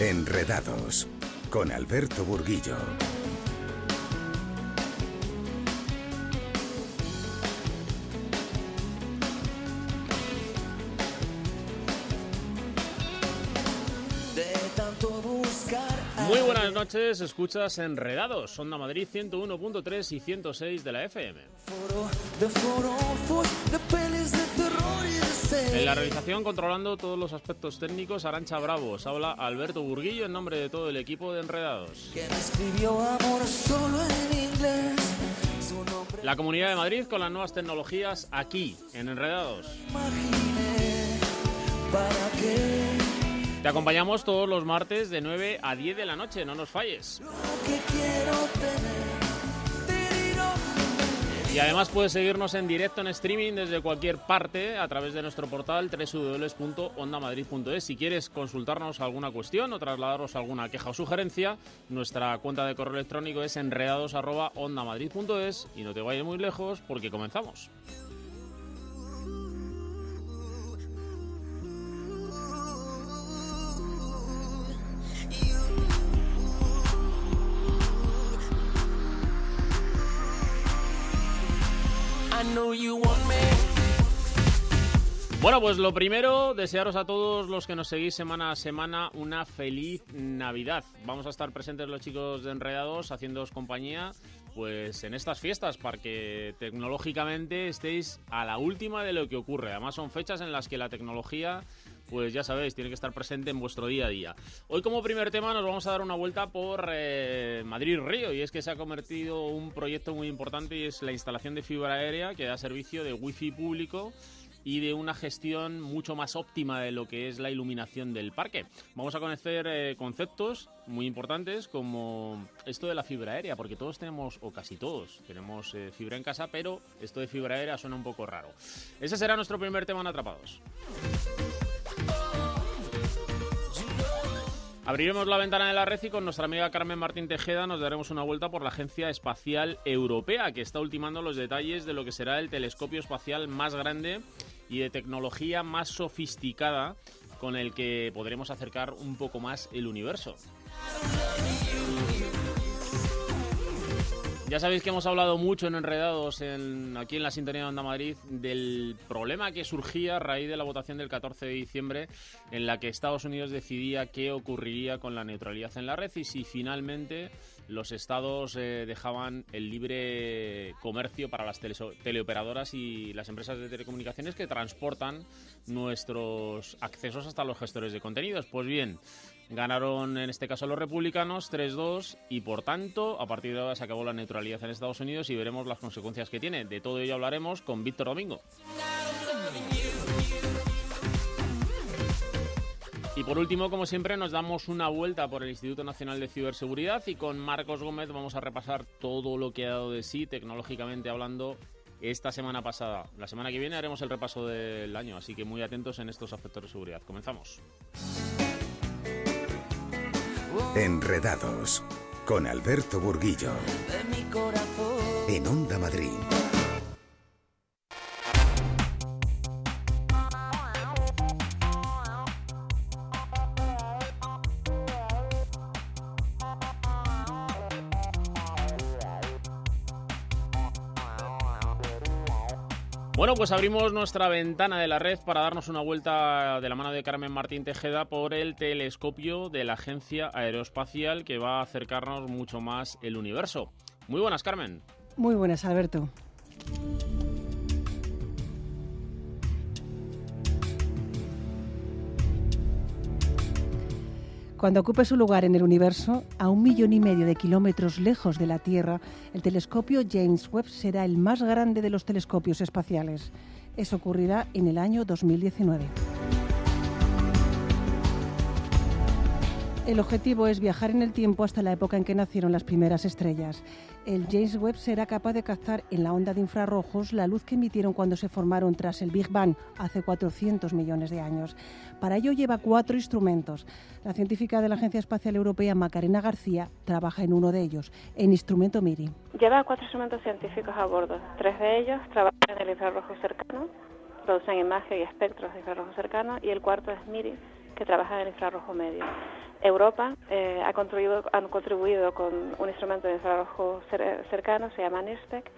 Enredados con Alberto Burguillo. Noches, escuchas Enredados, Onda Madrid 101.3 y 106 de la FM. En la realización, controlando todos los aspectos técnicos, Arancha Bravo. Os habla Alberto Burguillo en nombre de todo el equipo de Enredados. La Comunidad de Madrid con las nuevas tecnologías aquí, en Enredados. imaginé. ¿Para qué? Te acompañamos todos los martes de 9 a 10 de la noche, no nos falles. Y además puedes seguirnos en directo en streaming desde cualquier parte a través de nuestro portal www.ondamadrid.es. Si quieres consultarnos alguna cuestión o trasladaros alguna queja o sugerencia, nuestra cuenta de correo electrónico es enredados@ondamadrid.es y no te vayas muy lejos porque comenzamos. Bueno, pues lo primero, desearos a todos los que nos seguís semana a semana una feliz Navidad. Vamos a estar presentes los chicos de Enredados haciéndoos compañía pues en estas fiestas para que tecnológicamente estéis a la última de lo que ocurre. Además son fechas en las que la tecnología pues ya sabéis, tiene que estar presente en vuestro día a día. Hoy como primer tema nos vamos a dar una vuelta por eh, Madrid-Río y es que se ha convertido un proyecto muy importante y es la instalación de fibra aérea que da servicio de wifi público y de una gestión mucho más óptima de lo que es la iluminación del parque. Vamos a conocer eh, conceptos muy importantes como esto de la fibra aérea, porque todos tenemos, o casi todos, tenemos eh, fibra en casa, pero esto de fibra aérea suena un poco raro. Ese será nuestro primer tema en Atrapados. Abriremos la ventana de la red y con nuestra amiga Carmen Martín Tejeda nos daremos una vuelta por la Agencia Espacial Europea, que está ultimando los detalles de lo que será el telescopio espacial más grande y de tecnología más sofisticada con el que podremos acercar un poco más el universo. Ya sabéis que hemos hablado mucho en Enredados en, aquí en la sintonía de Onda Madrid del problema que surgía a raíz de la votación del 14 de diciembre en la que Estados Unidos decidía qué ocurriría con la neutralidad en la red y si finalmente los estados eh, dejaban el libre comercio para las teleso- teleoperadoras y las empresas de telecomunicaciones que transportan nuestros accesos hasta los gestores de contenidos. Pues bien, ganaron en este caso los republicanos 3-2 y por tanto a partir de ahora se acabó la neutralidad en Estados Unidos y veremos las consecuencias que tiene. De todo ello hablaremos con Víctor Domingo. Y por último, como siempre, nos damos una vuelta por el Instituto Nacional de Ciberseguridad y con Marcos Gómez vamos a repasar todo lo que ha dado de sí, tecnológicamente hablando, esta semana pasada. La semana que viene haremos el repaso del año, así que muy atentos en estos aspectos de seguridad. Comenzamos. Enredados con Alberto Burguillo. En Onda Madrid. Bueno, pues abrimos nuestra ventana de la red para darnos una vuelta de la mano de Carmen Martín Tejeda por el telescopio de la Agencia Aeroespacial que va a acercarnos mucho más el universo. Muy buenas, Carmen. Muy buenas, Alberto. Cuando ocupe su lugar en el universo, a un millón y medio de kilómetros lejos de la Tierra, el telescopio James Webb será el más grande de los telescopios espaciales. Eso ocurrirá en el año 2019. El objetivo es viajar en el tiempo hasta la época en que nacieron las primeras estrellas. El James Webb será capaz de captar en la onda de infrarrojos la luz que emitieron cuando se formaron tras el Big Bang hace 400 millones de años. Para ello lleva cuatro instrumentos. La científica de la Agencia Espacial Europea, Macarena García, trabaja en uno de ellos, en instrumento MIRI. Lleva cuatro instrumentos científicos a bordo. Tres de ellos trabajan en el infrarrojo cercano, producen imagen y espectros de infrarrojo cercano, y el cuarto es MIRI, que trabaja en infrarrojo medio. Europa eh, ha contribuido, han contribuido con un instrumento de infrarrojo cercano, se llama NIRSPEC,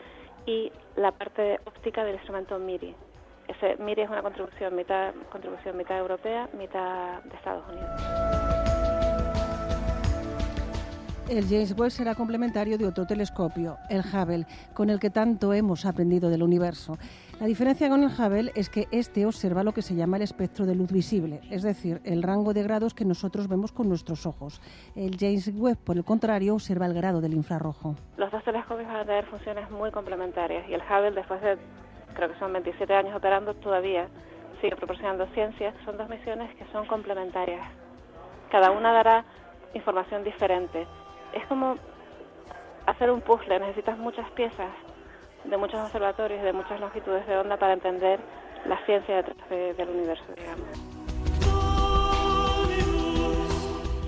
y la parte óptica del instrumento MIRI. Ese MIRI es una contribución mitad, contribución mitad europea, mitad de Estados Unidos. El James Webb será complementario de otro telescopio, el Hubble, con el que tanto hemos aprendido del universo. La diferencia con el Hubble es que este observa lo que se llama el espectro de luz visible, es decir, el rango de grados que nosotros vemos con nuestros ojos. El James Webb, por el contrario, observa el grado del infrarrojo. Los dos telescopios van a tener funciones muy complementarias y el Hubble, después de creo que son 27 años operando, todavía sigue proporcionando ciencia. Son dos misiones que son complementarias. Cada una dará información diferente es como hacer un puzzle, necesitas muchas piezas de muchos observatorios, de muchas longitudes de onda para entender la ciencia detrás del universo, digamos.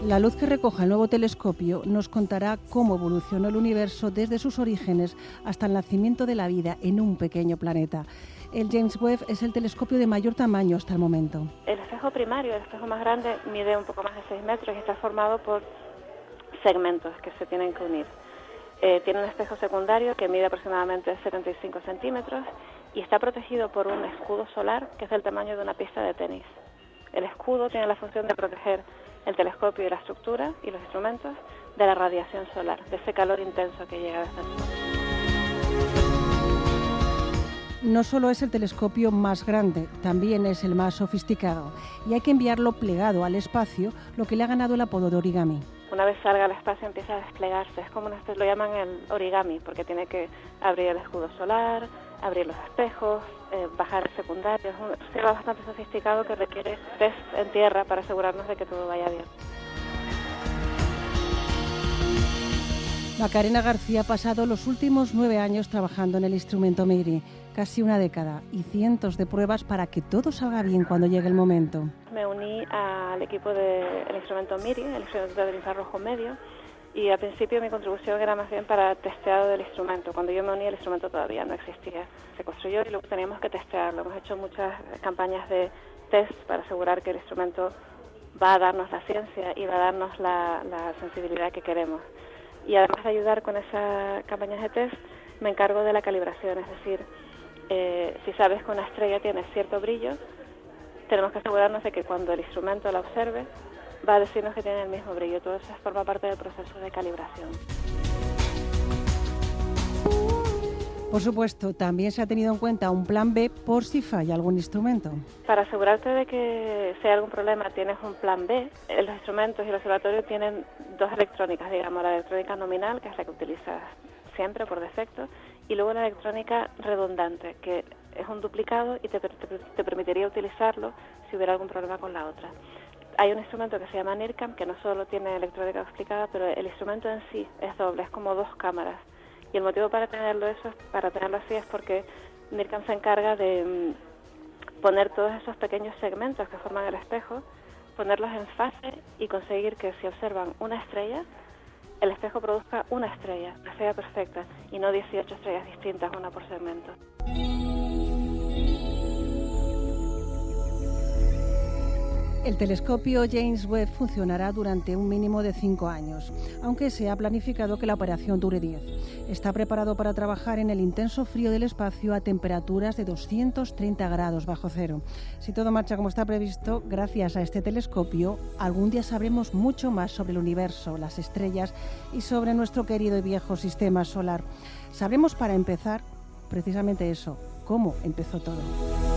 La luz que recoja el nuevo telescopio nos contará cómo evolucionó el universo desde sus orígenes hasta el nacimiento de la vida en un pequeño planeta. El James Webb es el telescopio de mayor tamaño hasta el momento. El espejo primario, el espejo más grande, mide un poco más de 6 metros y está formado por segmentos que se tienen que unir. Eh, tiene un espejo secundario que mide aproximadamente 75 centímetros y está protegido por un escudo solar que es del tamaño de una pista de tenis. El escudo tiene la función de proteger el telescopio y la estructura y los instrumentos de la radiación solar, de ese calor intenso que llega desde el sol no solo es el telescopio más grande, también es el más sofisticado y hay que enviarlo plegado al espacio, lo que le ha ganado el apodo de origami. Una vez salga al espacio empieza a desplegarse, es como lo llaman el origami, porque tiene que abrir el escudo solar, abrir los espejos, eh, bajar el secundario. Es un sistema bastante sofisticado que requiere test en tierra para asegurarnos de que todo vaya bien. Macarena García ha pasado los últimos nueve años trabajando en el instrumento MIRI, casi una década y cientos de pruebas para que todo salga bien cuando llegue el momento. Me uní al equipo del instrumento MIRI, el instrumento del infrarrojo medio, y al principio mi contribución era más bien para testeado del instrumento. Cuando yo me uní el instrumento todavía no existía. Se construyó y luego teníamos que testearlo. Hemos hecho muchas campañas de test para asegurar que el instrumento va a darnos la ciencia y va a darnos la, la sensibilidad que queremos y además de ayudar con esas campañas de test, me encargo de la calibración, es decir, eh, si sabes que una estrella tiene cierto brillo, tenemos que asegurarnos de que cuando el instrumento la observe, va a decirnos que tiene el mismo brillo. Todo eso forma parte del proceso de calibración. Por supuesto, también se ha tenido en cuenta un plan B por si falla algún instrumento. Para asegurarte de que si hay algún problema tienes un plan B, los instrumentos y el observatorio tienen dos electrónicas, digamos, la electrónica nominal, que es la que utilizas siempre por defecto, y luego la electrónica redundante, que es un duplicado y te, te permitiría utilizarlo si hubiera algún problema con la otra hay un instrumento que se llama NIRCAM que no solo tiene electrónica explicada, pero el instrumento en sí es doble, es como dos cámaras. Y el motivo para tenerlo eso, para tenerlo así es porque NIRCAM se encarga de mm, poner todos esos pequeños segmentos que forman el espejo, ponerlos en fase y conseguir que si observan una estrella, el espejo produzca una estrella, que sea perfecta, y no 18 estrellas distintas, una por segmento. El telescopio James Webb funcionará durante un mínimo de cinco años, aunque se ha planificado que la operación dure diez. Está preparado para trabajar en el intenso frío del espacio a temperaturas de 230 grados bajo cero. Si todo marcha como está previsto, gracias a este telescopio, algún día sabremos mucho más sobre el universo, las estrellas y sobre nuestro querido y viejo sistema solar. Sabremos para empezar precisamente eso, cómo empezó todo.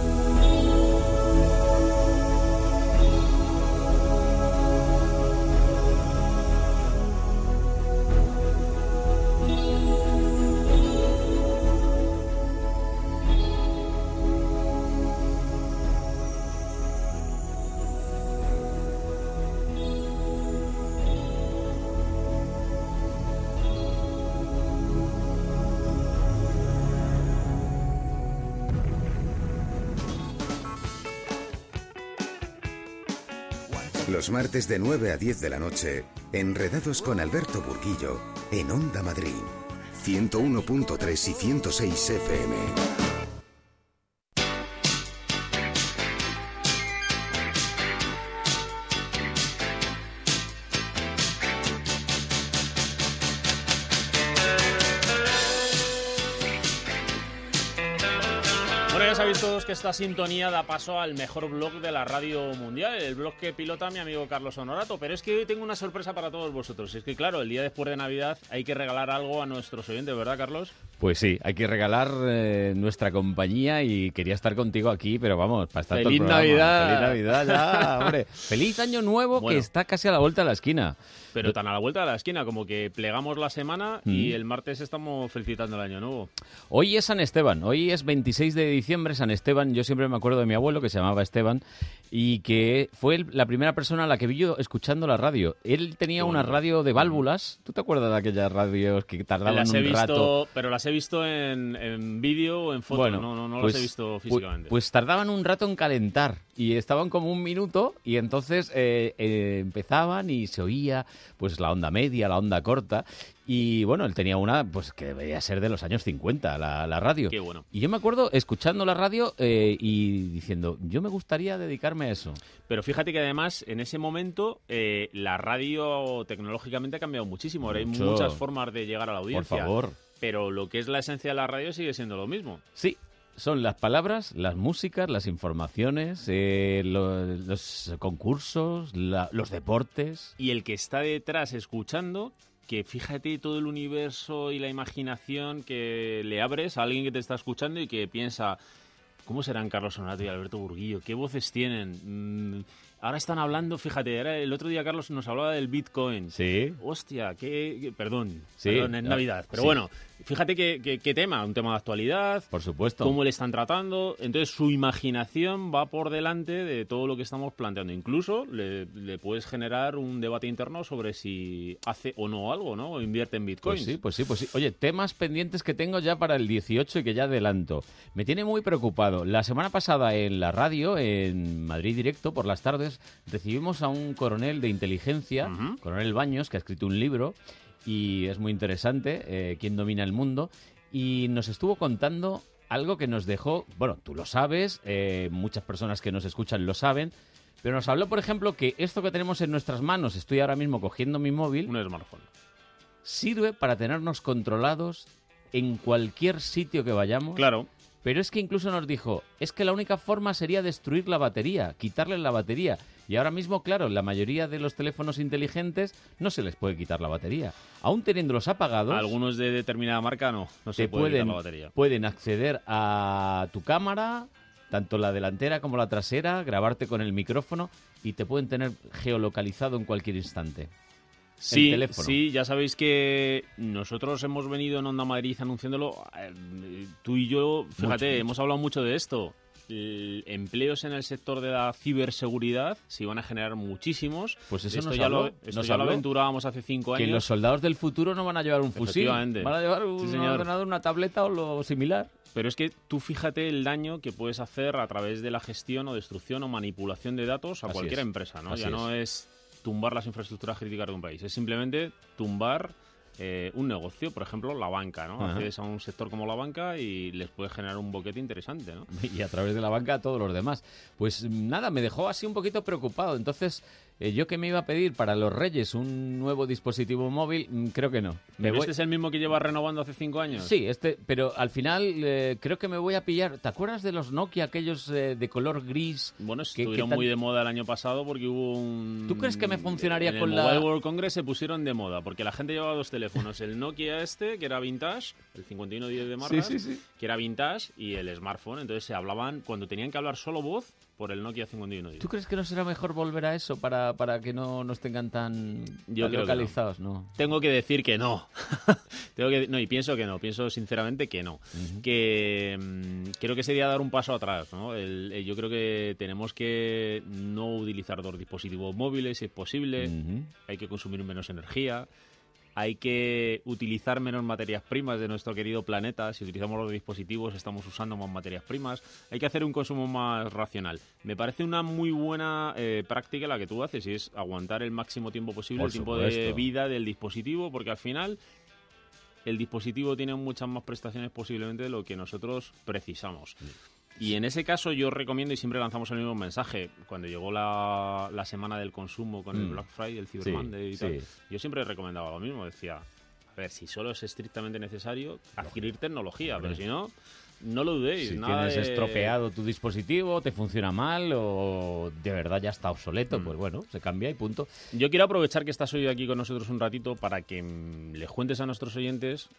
Los martes de 9 a 10 de la noche, enredados con Alberto Burguillo en Onda Madrid. 101.3 y 106 FM. Que esta sintonía da paso al mejor blog de la radio mundial, el blog que pilota mi amigo Carlos Honorato. Pero es que hoy tengo una sorpresa para todos vosotros. Es que, claro, el día después de Navidad hay que regalar algo a nuestros oyentes, ¿verdad, Carlos? Pues sí, hay que regalar eh, nuestra compañía y quería estar contigo aquí, pero vamos, para estar todo el ¡Feliz. Navidad! ¡Feliz Navidad ya, hombre! ¡Feliz Año Nuevo Bueno. que está casi a la vuelta de la esquina! Pero tan a la vuelta de la esquina, como que plegamos la semana y Mm. el martes estamos felicitando el año nuevo. Hoy es San Esteban, hoy es 26 de diciembre, San Esteban. Yo siempre me acuerdo de mi abuelo que se llamaba Esteban y que fue la primera persona a la que vi yo escuchando la radio. Él tenía una radio de válvulas. ¿Tú te acuerdas de aquellas radios que tardaban Las he un visto, rato? pero las he visto en, en vídeo o en foto, Bueno, no, no, no pues- las he visto pu- físicamente. Pues tardaban un rato en calentar y estaban como un minuto y entonces eh, eh, empezaban y se oía pues la onda media, la onda corta y bueno, él tenía una pues que debería ser de los años 50, la, la radio. Qué bueno. Y yo me acuerdo escuchando la radio eh, y diciendo, yo me gustaría dedicarme a eso. Pero fíjate que además en ese momento la radio tecnológicamente ha cambiado muchísimo. Ahora hay Mucho. muchas formas de llegar a la Por audiencia. favor. Pero lo que es la esencia de la radio sigue siendo lo mismo. Sí, son las palabras, las músicas, las informaciones, eh, lo- los concursos, la- los deportes. Y el que está detrás escuchando, que fíjate todo el universo y la imaginación que le abres a alguien que te está escuchando y que piensa, ¿cómo serán Carlos Sonato y Alberto Burguillo? ¿Qué voces tienen? Mm, ahora están hablando, fíjate, ahora el otro día Carlos nos hablaba del Bitcoin. Sí. Hostia, qué, qué- perdón, Sí, perdón, es ah, Navidad. Pero sí. bueno, fíjate qué, qué- qué tema, un tema de actualidad, Por supuesto. cómo le están tratando. Entonces su imaginación va por delante de todo lo que estamos planteando. Incluso le, le puedes generar un debate interno sobre si hace o no algo, ¿no? O invierte en bitcoins. Pues sí, pues sí, pues sí. Oye, temas pendientes que tengo ya para el 18 y que ya adelanto. Me tiene muy preocupado. La semana pasada en la radio, en Madrid Directo, por las tardes, recibimos a un coronel de inteligencia, coronel Baños, que ha escrito un libro y es muy interesante, eh, ¿Quién domina el mundo? Y nos estuvo contando algo que nos dejó, bueno, tú lo sabes, eh, muchas personas que nos escuchan lo saben, pero nos habló, por ejemplo, que esto que tenemos en nuestras manos, estoy ahora mismo cogiendo mi móvil, Un smartphone. sirve para tenernos controlados en cualquier sitio que vayamos. Claro. Pero es que incluso nos dijo, es que la única forma sería destruir la batería, quitarle la batería. Y ahora mismo, claro, la mayoría de los teléfonos inteligentes no se les puede quitar la batería. Aún teniéndolos apagados, Algunos de determinada marca no, no se puede quitar pueden, la batería. pueden acceder a tu cámara, tanto la delantera como la trasera, grabarte con el micrófono y te pueden tener geolocalizado en cualquier instante. Sí, teléfono. sí, ya sabéis que nosotros hemos venido en Onda Madrid anunciándolo. eh, Tú y yo, fíjate, mucho. hemos hablado mucho de esto. El- empleos en el sector de la ciberseguridad se iban a generar muchísimos. Pues eso esto nos ya, lo, habló, esto nos ya lo aventurábamos hace cinco Que años. los soldados del futuro no van a llevar un fusil, van a llevar un Sí, señor. ordenador, una tableta o lo similar. Pero es que tú fíjate el daño que puedes hacer a través de la gestión o destrucción o manipulación de datos a Así cualquier es. empresa, ¿no? Así ya no es tumbar las infraestructuras críticas de un país, es simplemente tumbar eh, un negocio, por ejemplo, la banca, ¿no? Ajá. Accedes a un sector como la banca y les puedes generar un boquete interesante, ¿no? Y a través de la banca a todos los demás. Pues nada, me dejó así un poquito preocupado. Entonces, eh, yo que me iba a pedir para los Reyes un nuevo dispositivo móvil, mm, creo que no. Me ¿Pero voy- este es el mismo que llevas renovando hace cinco años? Sí, este, pero al final eh, creo que me voy a pillar. ¿Te acuerdas de los Nokia, aquellos eh, de color gris? Bueno, ¿Qué- estuvieron qué tal? muy de moda el año pasado porque hubo un... ¿Tú crees que me funcionaría en con el la- Mobile World Congress se pusieron de moda porque la gente llevaba dos teléfonos. El Nokia este, que era vintage, el 5110 de marca, Sí, sí, sí. que era vintage, y el smartphone. Entonces se hablaban, cuando tenían que hablar solo voz, por el Nokia 5110. ¿Tú crees que no será mejor volver a eso para, para que no nos tengan tan, Yo localizados? no. Tengo que decir que no. Tengo que, no, y pienso que no. Pienso sinceramente que no. Que mm, creo que sería dar un paso atrás. ¿no? El- eh, yo creo que tenemos que no utilizar dos dispositivos móviles si es posible. Ujú. Hay que consumir menos energía. Hay que utilizar menos materias primas de nuestro querido planeta. Si utilizamos los dispositivos, estamos usando más materias primas. Hay que hacer un consumo más racional. Me parece una muy buena eh, práctica la que tú haces y es aguantar el máximo tiempo posible Por el tiempo de vida del dispositivo, porque al final el dispositivo tiene muchas más prestaciones posiblemente de lo que nosotros precisamos. Y en ese caso yo recomiendo y siempre lanzamos el mismo mensaje. Cuando llegó la, la semana del consumo con el Mm. Black Friday, el Cyber Sí, Monday y tal, sí. yo siempre recomendaba lo mismo. Decía, a ver, si solo es estrictamente necesario, adquirir tecnología, pero si no, no lo dudéis. Si nada tienes de- estropeado tu dispositivo, te funciona mal o de verdad ya está Mm. obsoleto, pues bueno, se cambia y punto. Yo quiero aprovechar que estás hoy aquí con nosotros un ratito para que mm, les cuentes a nuestros oyentes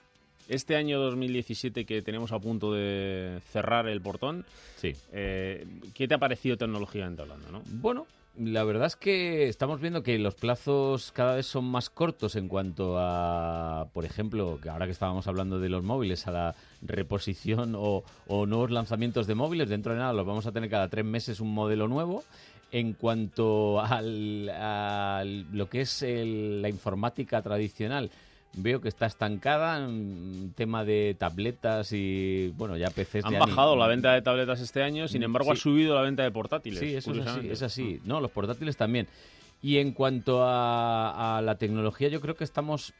este año 2017 que tenemos a punto de cerrar el portón. Sí. eh, ¿Qué te ha parecido tecnológicamente hablando? ¿no? Bueno, la verdad es que estamos viendo que los plazos cada vez son más cortos en cuanto a, por ejemplo, que ahora que estábamos hablando de los móviles, a la reposición o, o nuevos lanzamientos de móviles. Dentro de nada los vamos a tener cada tres meses un modelo nuevo. En cuanto al, a lo que es el- la informática tradicional, veo que está estancada en tema de tabletas y, bueno, ya PCs Han ya ni- bajado la venta de tabletas este año, sin embargo ha subido la venta de portátiles. Sí, eso es así, es así. No, los portátiles también. Y en cuanto a, a la tecnología, yo creo que estamos...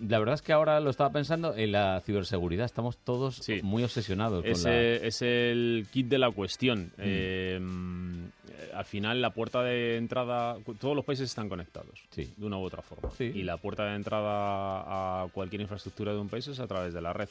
La verdad es que ahora lo estaba pensando en la ciberseguridad. Estamos todos Sí. muy obsesionados con la... Ese es el kit de la cuestión. Mm. Eh, al final, la puerta de entrada. Todos los países están conectados. Sí. De una u otra forma. Sí. Y la puerta de entrada a cualquier infraestructura de un país es a través de la red.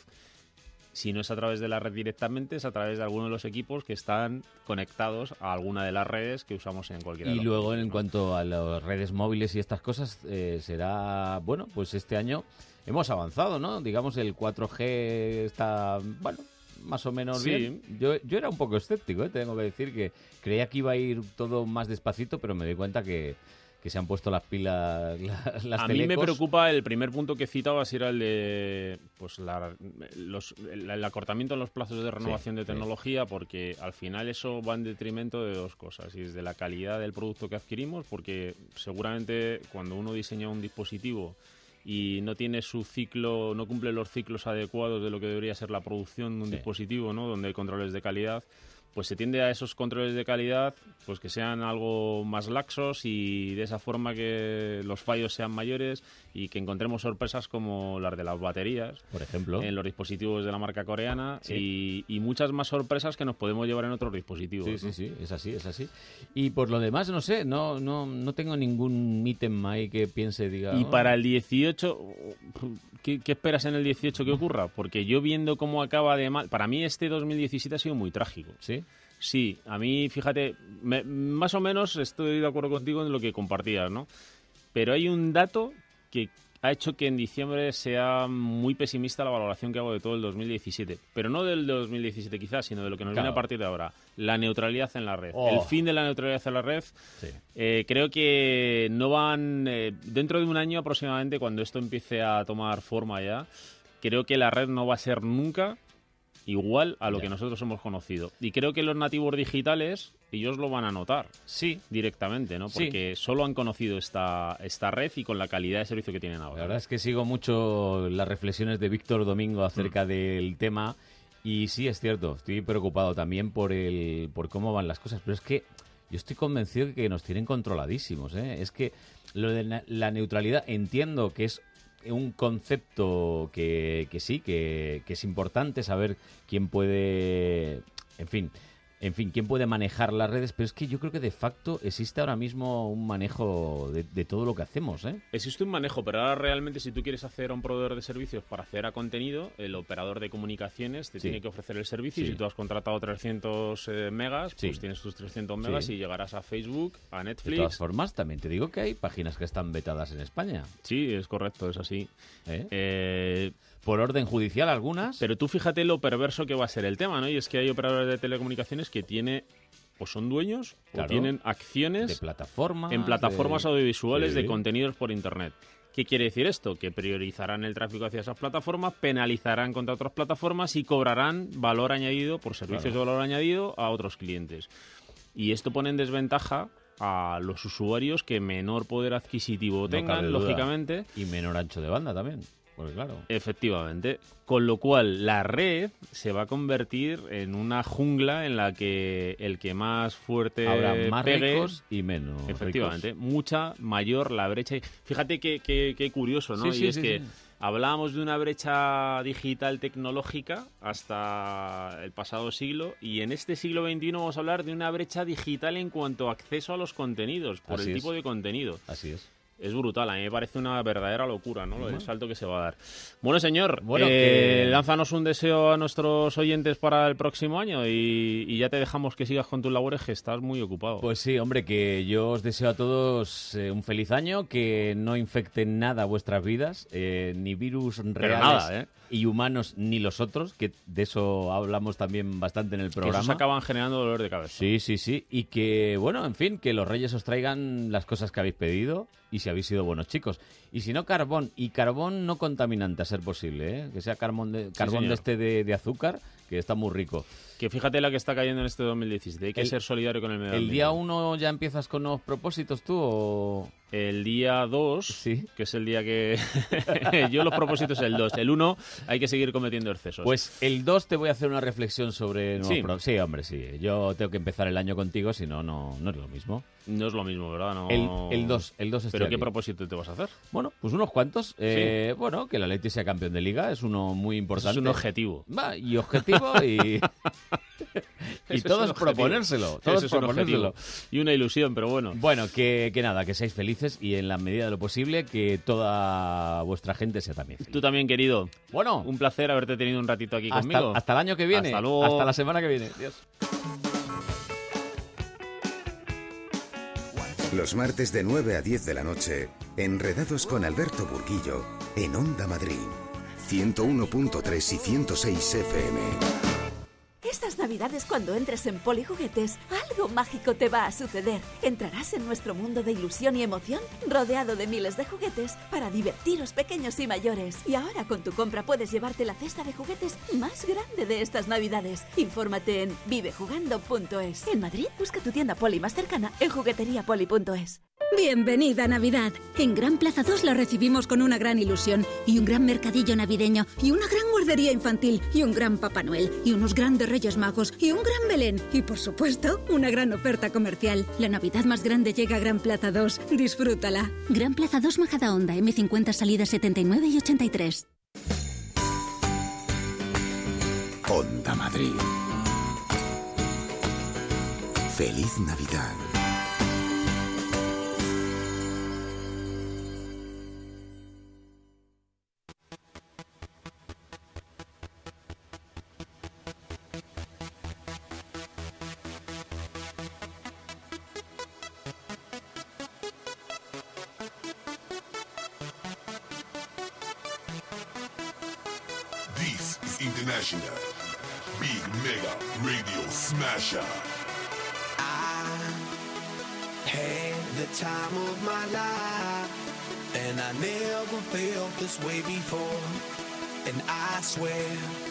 Si no es a través de la red directamente, es a través de alguno de los equipos que están conectados a alguna de las redes que usamos en cualquier Y luego, en cuanto a las redes móviles y estas cosas, eh, será, bueno, pues este año hemos avanzado, ¿no? Digamos, el 4G está, bueno, más o menos Sí. bien. Yo, yo era un poco escéptico, ¿eh? tengo que decir que creía que iba a ir todo más despacito, pero me di cuenta que, que se han puesto las pilas la- las a mí me telecos. preocupa el primer punto que citabas era el de pues la- los- el, el acortamiento en los plazos de renovación de sí. tecnología porque al final eso va en detrimento de dos cosas y es de la calidad del producto que adquirimos porque seguramente cuando uno diseña un dispositivo y no tiene su ciclo, no cumple los ciclos adecuados de lo que debería ser la producción de un Sí. dispositivo, ¿no? Donde hay controles de calidad, pues se tiende a esos controles de calidad pues que sean algo más laxos y de esa forma que los fallos sean mayores y que encontremos sorpresas como las de las baterías Por ejemplo. en los dispositivos de la marca coreana Sí. y, y muchas más sorpresas que nos podemos llevar en otros dispositivos. Sí, ¿no? sí, sí, es así, es así. Y por lo demás, no sé, no, no, no tengo ningún ítem ahí que piense, diga... Y "Oh". para el 18, ¿qué, qué esperas en el 18 que ocurra? Porque yo viendo cómo acaba de mal, para mí este 2017 ha sido muy trágico. ¿Sí? Sí, a mí, fíjate, me- más o menos estoy de acuerdo contigo en lo que compartías, ¿no? Pero hay un dato que ha hecho que en diciembre sea muy pesimista la valoración que hago de todo el 2017. Pero no del 2017 quizás, sino de lo que nos Claro. viene a partir de ahora. La neutralidad en la red. Oh. El fin de la neutralidad en la red. Sí. Eh, creo que no van... eh, dentro de un año aproximadamente, cuando esto empiece a tomar forma ya, creo que la red no va a ser nunca igual a lo Ya. que nosotros hemos conocido. Y creo que los nativos digitales, ellos lo van a notar Sí, directamente, ¿no? Sí. Porque solo han conocido esta, esta red y con la calidad de servicio que tienen La ahora. verdad es que sigo mucho las reflexiones de Víctor Domingo Mm. acerca del tema y sí es cierto, estoy preocupado también por el por cómo van las cosas, pero es que yo estoy convencido de que nos tienen controladísimos, ¿eh? Es que lo de la neutralidad entiendo que es un concepto que, que sí, que, que es importante saber quién puede, en fin, en fin, quién puede manejar las redes, pero es que yo creo que de facto existe ahora mismo un manejo de, de todo lo que hacemos, ¿eh? Existe un manejo, pero ahora realmente si tú quieres hacer a un proveedor de servicios para acceder a contenido, el operador de comunicaciones te Sí. tiene que ofrecer el servicio Sí. y si tú has contratado 300 eh, megas, Sí. pues tienes tus 300 megas y llegarás a Facebook, a De Netflix. todas formas, también te digo que hay páginas que están vetadas en España. Sí, es correcto, es así. ¿eh? Por orden judicial algunas. pero tú fíjate lo perverso que va a ser el tema, ¿no? Y es que hay operadores de telecomunicaciones que tiene o son dueños Claro. o tienen de acciones plataformas. en plataformas de- audiovisuales Sí. de contenidos por Internet. ¿Qué quiere decir esto? Que priorizarán el tráfico hacia esas plataformas, penalizarán contra otras plataformas y cobrarán valor añadido por servicios Claro. de valor añadido a otros clientes. Y esto pone en desventaja a los usuarios que menor poder adquisitivo No tengan, lógicamente. Y menor ancho de banda también. Porque claro. Efectivamente. Con lo cual, la red se va a convertir en una jungla en la que el que más fuerte Habrá más pegue, ricos y menos. Efectivamente, ricos. mucha mayor la brecha. Fíjate qué, curioso, ¿no? Sí, y sí, es sí, que hablábamos de una brecha digital tecnológica hasta el pasado siglo y en este siglo XXI vamos a hablar de una brecha digital en cuanto a acceso a los contenidos, por Así el es. tipo de contenido. Así es. Es brutal, a mí me parece una verdadera locura, ¿no? El salto que se va a dar. Bueno, señor, Bueno, eh, que- lánzanos un deseo a nuestros oyentes para el próximo año y, y ya te dejamos que sigas con tus labores, que estás muy ocupado. Pues sí, hombre, que yo os deseo a todos eh, un feliz año, que no infecten nada vuestras vidas, eh, ni virus reales nada, ¿eh? Y humanos, ni los otros, que de eso hablamos también bastante en el que programa. esos acaban generando dolor de cabeza. Sí, sí, sí. Y que, bueno, en fin, que los reyes os traigan las cosas que habéis pedido y si habéis sido buenos chicos. Y si no, carbón. Y carbón no contaminante, a ser posible, ¿eh? Que sea carbón de, carbón de este de, de azúcar, que está muy rico. Que fíjate la que está cayendo en este 2017. Hay que El- ser solidario con el medio ¿El ambiente. día uno ya empiezas con nuevos propósitos tú o...? El día 2, Sí. que es el día que... Yo los propósitos el 2. El 1 hay que seguir cometiendo excesos. Pues el 2 te voy a hacer una reflexión sobre... nuevos Sí. pro- sí, hombre, sí. Yo tengo que empezar el año contigo, si no, no no es lo mismo. No es lo mismo, ¿verdad? No... El, el 2, el 2 ¿Pero qué propósito te vas a hacer? Bueno, pues unos cuantos. Eh, Bueno, que el Atleti sea campeón de liga es uno muy importante. Es un objetivo. Va, y objetivo y... y todo es proponérselo. Todo Eso es un proponérselo. Y una ilusión, pero bueno. Bueno, que, que nada, que seáis felices y en la medida de lo posible que toda vuestra gente sea también feliz. Tú también, querido. Bueno, Un placer haberte tenido un ratito aquí hasta, conmigo. hasta el año que viene. Hasta luego. Hasta la semana que viene. Adiós. Los martes de 9 a 10 de la noche, enredados con Alberto Burguillo, en Onda Madrid. 101.3 y 106 FM. Estas navidades cuando entres en Polijuguetes, algo mágico te va a suceder. Entrarás en nuestro mundo de ilusión y emoción, rodeado de miles de juguetes para divertiros pequeños y mayores. Y ahora con tu compra puedes llevarte la cesta de juguetes más grande de estas navidades. Infórmate en vivejugando.es. En Madrid, busca tu tienda Poli más cercana en jugueteriapoli.es. Bienvenida Navidad. En Gran Plaza 2 la recibimos con una gran ilusión y un gran mercadillo navideño y una gran guardería infantil y un gran Papá Noel y unos grandes Reyes Magos y un gran Belén y por supuesto una gran oferta comercial. La Navidad más grande llega a Gran Plaza 2. Disfrútala. Gran Plaza 2 Majada Honda M50 salida 79 y 83. Onda Madrid. Feliz Navidad. Smasher. Had the time of my life, and I never felt this way before. And I swear.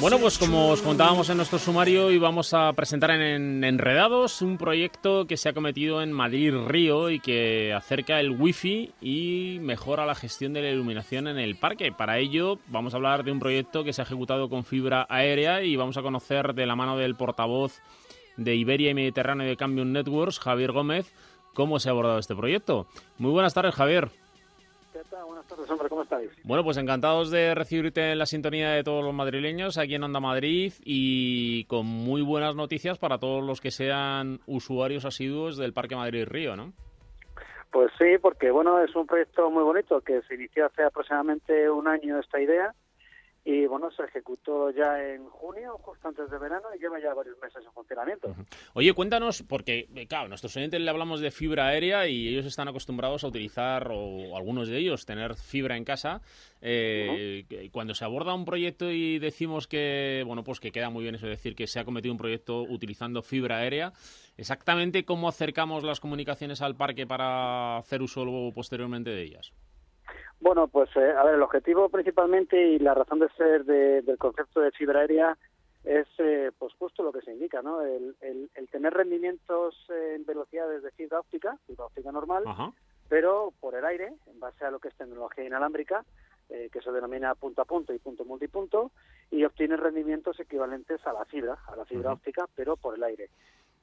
Bueno, pues como os contábamos en nuestro sumario, y vamos a presentar en Enredados un proyecto que se ha cometido en Madrid Río y que acerca el wifi y mejora la gestión de la iluminación en el parque. Para ello vamos a hablar de un proyecto que se ha ejecutado con fibra aérea y vamos a conocer de la mano del portavoz de Iberia y Mediterráneo de Cambium Networks, Javier Gómez, cómo se ha abordado este proyecto. Muy buenas tardes, Javier. Buenas tardes, hombre, ¿cómo estáis? Bueno, pues encantados de recibirte en la sintonía de todos los madrileños aquí en Onda Madrid y con muy buenas noticias para todos los que sean usuarios asiduos del Parque Madrid Río, ¿no? Pues sí, porque bueno, es un proyecto muy bonito que se inició hace aproximadamente un año esta idea y bueno, se ejecutó ya en junio, justo antes de verano y lleva ya varios meses en funcionamiento. Oye, cuéntanos, porque, eh, claro, a nuestros oyentes le hablamos de fibra aérea y ellos están acostumbrados a utilizar, o algunos de ellos, tener fibra en casa. Eh, Cuando se aborda un proyecto y decimos que, bueno, pues que queda muy bien eso de decir que se ha cometido un proyecto utilizando fibra aérea, exactamente cómo acercamos las comunicaciones al parque para hacer uso luego posteriormente de ellas. Bueno, pues eh, a ver, el objetivo principalmente y la razón de ser de- del concepto de fibra aérea es eh, pues justo lo que se indica, ¿no? El, el, tener rendimientos en velocidades de fibra óptica, fibra óptica normal, pero por el aire, en base a lo que es tecnología inalámbrica, eh, que se denomina punto a punto y punto multipunto, y obtiene rendimientos equivalentes a la fibra, a la fibra óptica, pero por el aire.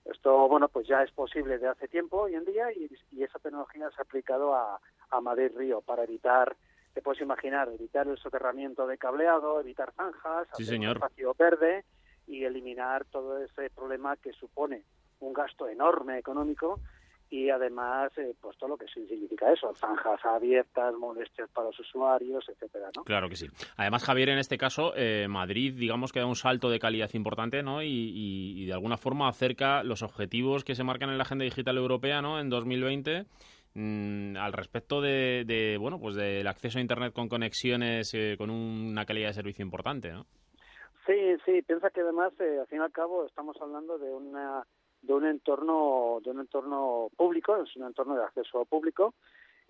Esto, bueno, pues ya es posible de hace tiempo hoy en día y, esa tecnología se ha aplicado a, a Madrid-Río para evitar, te puedes imaginar, evitar el soterramiento de cableado, evitar zanjas, hacer un espacio verde y eliminar todo ese problema que supone un gasto enorme económico y además eh, pues todo lo que significa eso, zanjas abiertas, molestias para los usuarios, etcétera, ¿no? Claro que sí. Además, Javier, en este caso, eh, Madrid, digamos que da un salto de calidad importante, ¿no? Y, de alguna forma acerca los objetivos que se marcan en la Agenda Digital Europea, ¿no? En 2020 mm, al respecto de, bueno, pues del acceso a Internet con conexiones eh, con una calidad de servicio importante, ¿no? Sí, sí, piensa que además, al fin y al cabo, estamos hablando de una de un entorno de un entorno público, es un entorno de acceso público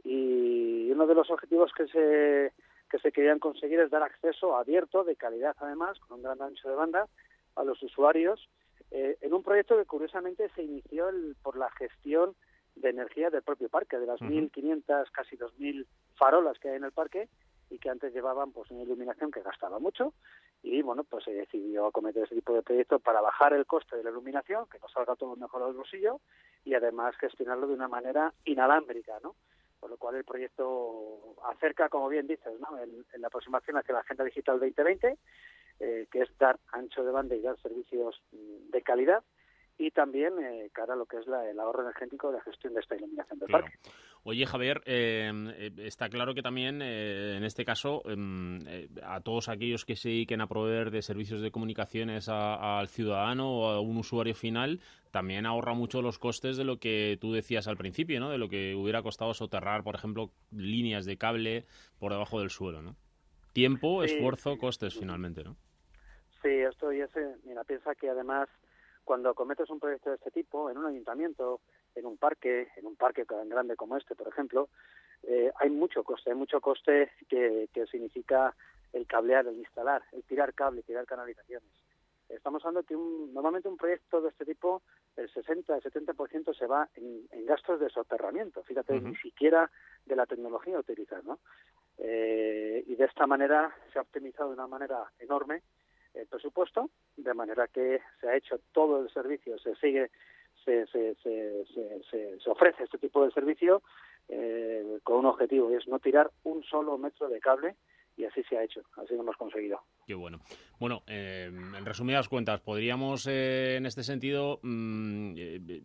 y uno de los objetivos que se que se querían conseguir es dar acceso abierto, de calidad además, con un gran ancho de banda a los usuarios, eh, en un proyecto que curiosamente se inició por la gestión de energía del propio parque, de las 1.500, casi 2.000 farolas que hay en el parque, y que antes llevaban pues una iluminación que gastaba mucho y bueno pues se decidió acometer ese tipo de proyecto para bajar el coste de la iluminación que nos salga todo mejor al bolsillo y además gestionarlo de una manera inalámbrica no por lo cual el proyecto acerca como bien dices ¿no? en, la aproximación hacia la agenda digital 2020 eh, que es dar ancho de banda y dar servicios mm, de calidad y también eh, cara a lo que es el ahorro energético de la gestión de esta iluminación del parque. Oye, Javier, eh, eh, está claro que también en este caso em, a todos aquellos que se dediquen a proveer de servicios de comunicaciones al ciudadano o a un usuario final, también ahorra mucho los costes de lo que tú decías al principio, ¿no? De lo que hubiera costado soterrar, por ejemplo, líneas de cable por debajo del suelo, ¿no? Tiempo, esfuerzo, costes finalmente, ¿no? Sí, esto y ese, mira, piensa que además cuando cometes un proyecto de este tipo, en un ayuntamiento, en un parque, en un parque tan grande como este, por ejemplo, eh, hay mucho coste, hay mucho coste que, significa el cablear, el instalar, el tirar cable, tirar canalizaciones. Estamos hablando que normalmente un proyecto de este tipo, el 60, el 70% se va en, gastos de soterramiento. Fíjate, ni siquiera de la tecnología utilizar, ¿no? Eh, y de esta manera se ha optimizado de una manera enorme el presupuesto, de manera que se ha hecho todo el servicio, se sigue, se, se, se, se, ofrece este tipo de servicio eh, con un objetivo y es no tirar un solo metro de cable y así se ha hecho, así lo hemos conseguido. Qué bueno. Bueno, eh, en resumidas cuentas, podríamos eh, en este sentido mm, eh,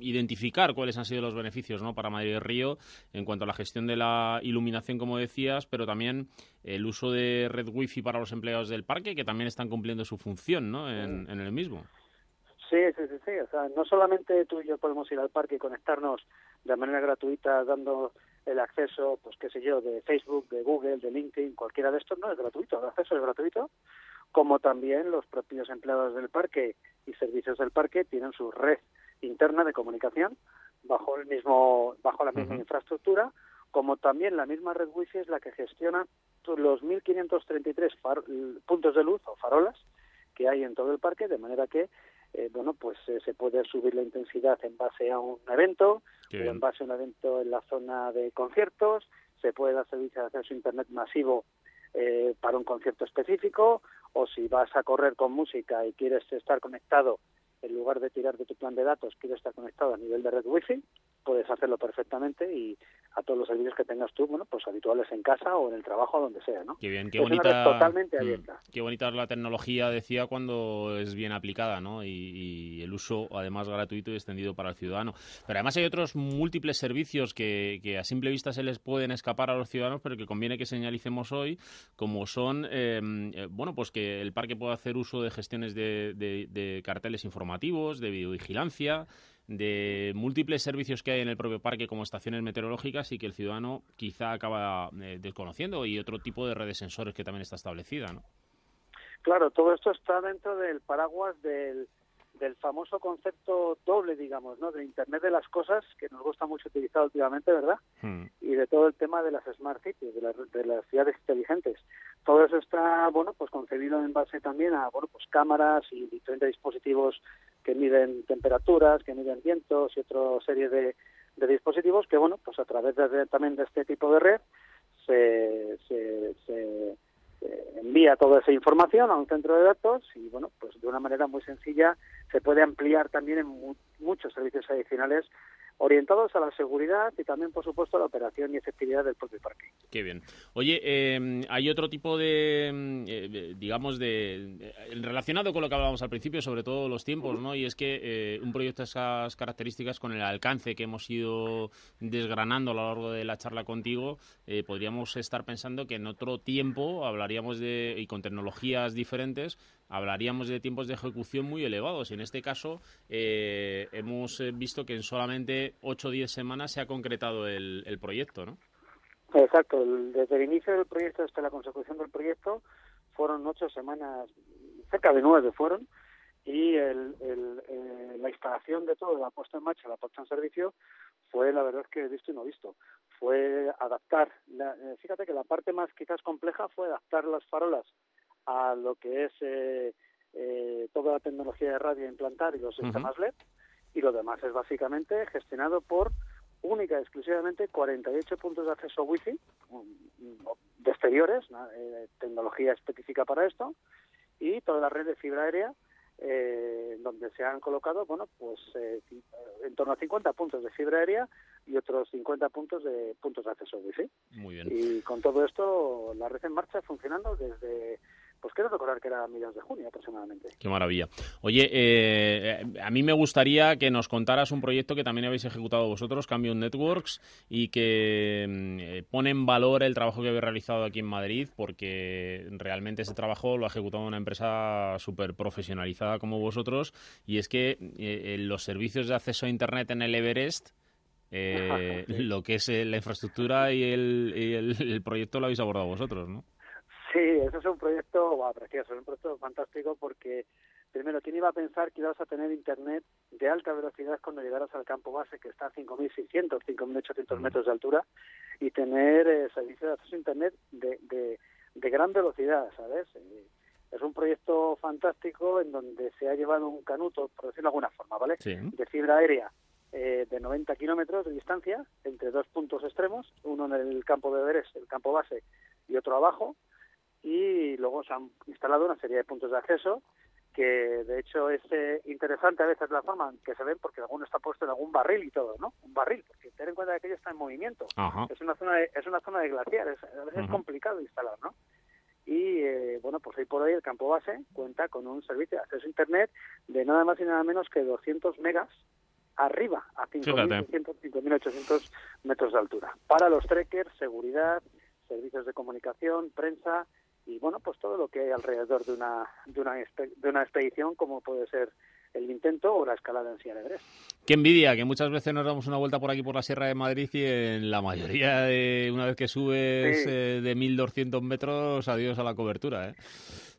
identificar cuáles han sido los beneficios ¿no? para Madrid Río en cuanto a la gestión de la iluminación, como decías, pero también el uso de red wifi para los empleados del parque, que también están cumpliendo su función ¿no? en, en el mismo. Sí, sí, sí, sí. O sea, no solamente tú y yo podemos ir al parque y conectarnos de manera gratuita dando el acceso, pues qué sé yo, de Facebook, de Google, de LinkedIn, cualquiera de estos, no es gratuito, el acceso es gratuito, como también los propios empleados del parque y servicios del parque tienen su red interna de comunicación bajo el mismo bajo la misma infraestructura, como también la misma red wifi es la que gestiona los 1533 puntos de luz o farolas que hay en todo el parque, de manera que eh, bueno, pues eh, se puede subir la intensidad en base a un evento o en base a un evento en la zona de conciertos, se puede dar servicio de acceso a Internet masivo eh, para un concierto específico o si vas a correr con música y quieres estar conectado en lugar de tirar de tu plan de datos, quieres estar conectado a nivel de red wifi, puedes hacerlo perfectamente y a todos los servicios que tengas tú, bueno, pues habituales en casa o en el trabajo, donde sea, ¿no? Qué bien, qué bonita. totalmente mm, abierta. qué bonita es la tecnología, decía, cuando es bien aplicada, ¿no? Y, el uso, además, gratuito y extendido para el ciudadano. Pero además hay otros múltiples servicios que, que a simple vista se les pueden escapar a los ciudadanos, pero que conviene que señalicemos hoy, como son, em, eh, bueno, pues que el parque pueda hacer uso de gestiones de, de carteles informativos, de videovigilancia, de múltiples servicios que hay en el propio parque como estaciones meteorológicas y que el ciudadano quizá acaba eh, desconociendo y otro tipo de redes sensores que también está establecida, ¿no? Claro, todo esto está dentro del paraguas del, del famoso concepto doble, digamos, ¿no? De Internet de las cosas, que nos gusta mucho utilizar últimamente, ¿verdad? Hmm. Y de todo el tema de las smart cities, de, las- de las ciudades inteligentes. Todo eso está, bueno, pues concebido en base también a, bueno, pues cámaras y diferentes dispositivos que miden temperaturas, que miden vientos y otra serie de, de dispositivos que, bueno, pues a través de, también de este tipo de red se, se, se, eh, envía toda esa información a un centro de datos y bueno pues de una manera muy sencilla se puede ampliar también en mu- muchos servicios adicionales orientados a la seguridad y también por supuesto a la operación y efectividad del propio parque. Qué bien. Oye, eh, hay otro tipo de, mm, digamos, de relacionado con lo que hablábamos al principio, sobre todo los tiempos, ¿no? Y es que eh, un proyecto de esas características, con el alcance que hemos ido desgranando a lo largo de la charla contigo, eh, podríamos estar pensando que en otro tiempo hablaríamos de, y con tecnologías diferentes, hablaríamos de tiempos de ejecución muy elevados. Y en este caso, eh, hemos eh, visto que en solamente 8 o 10 semanas se ha concretado el, el proyecto, ¿no? Exacto, desde el inicio del proyecto hasta la consecución del proyecto fueron ocho semanas, cerca de nueve fueron, y el, el, eh, la instalación de todo, la puesta en marcha, la puesta en servicio, fue la verdad que visto y no visto. Fue adaptar, la- eh, fíjate que la parte más quizás compleja fue adaptar las farolas a lo que es eh, eh, toda la tecnología de radio a implantar y los sistemas LED, y lo demás es básicamente gestionado por única y exclusivamente 48 puntos de acceso wifi mm, de exteriores. Eh, tecnología específica para esto, y toda la red de fibra aérea eh, donde se han colocado, bueno, pues eh, eh, en torno a 50 puntos de fibra aérea y otros 50 puntos de puntos de acceso wifi. Muy bien. Y con todo esto, la red en marcha funcionando desde, pues quiero recordar que era a mediados de junio aproximadamente. Qué maravilla. Oye, eh, a mí me gustaría que nos contaras un proyecto que también habéis ejecutado vosotros, Cambion Networks, y que mm, eh, pone en valor el trabajo que habéis realizado aquí en Madrid, porque realmente ese trabajo lo ha ejecutado una empresa súper profesionalizada como vosotros, y es que eh, los servicios de acceso a Internet en el Everest, eh, lo que es eh, la infraestructura y, el, y el- el proyecto lo habéis abordado vosotros, ¿no? Sí, eso es un proyecto guau, precioso, es un proyecto fantástico porque, primero, ¿quién iba a pensar que ibas a tener internet de alta velocidad cuando llegaras al campo base, que está a 5.600, 5.800 metros de altura, y tener eh, servicio de acceso a internet de, de, de gran velocidad, ¿sabes? Es un proyecto fantástico en donde se ha llevado un canuto, por decirlo de alguna forma, ¿vale? Sí. de fibra aérea eh, de 90 kilómetros de distancia entre dos puntos extremos, uno en el campo de Everest, el campo base, y otro abajo, y luego se han instalado una serie de puntos de acceso que de hecho es eh, interesante a veces la forma en que se ven porque alguno está puesto en algún barril y todo, ¿no? Un barril, porque ten en cuenta que aquello está en movimiento. Ajá. Es una zona de, es una zona de glaciares, a veces es complicado instalar, ¿no? Y eh, bueno, pues hoy por hoy el campo base cuenta con un servicio de acceso a internet de nada más y nada menos que 200 megas arriba, a Fíjate. 5.600, 5.800 metros de altura. Para los trekkers, seguridad, servicios de comunicación, prensa y bueno, pues todo lo que hay alrededor de una de una de una expedición como puede ser el intento o la escalada en al Everest. Qué envidia, que muchas veces nos damos una vuelta por aquí por la Sierra de Madrid y en la mayoría de una vez que subes Sí. eh, de 1200 metros, adiós a la cobertura, ¿eh?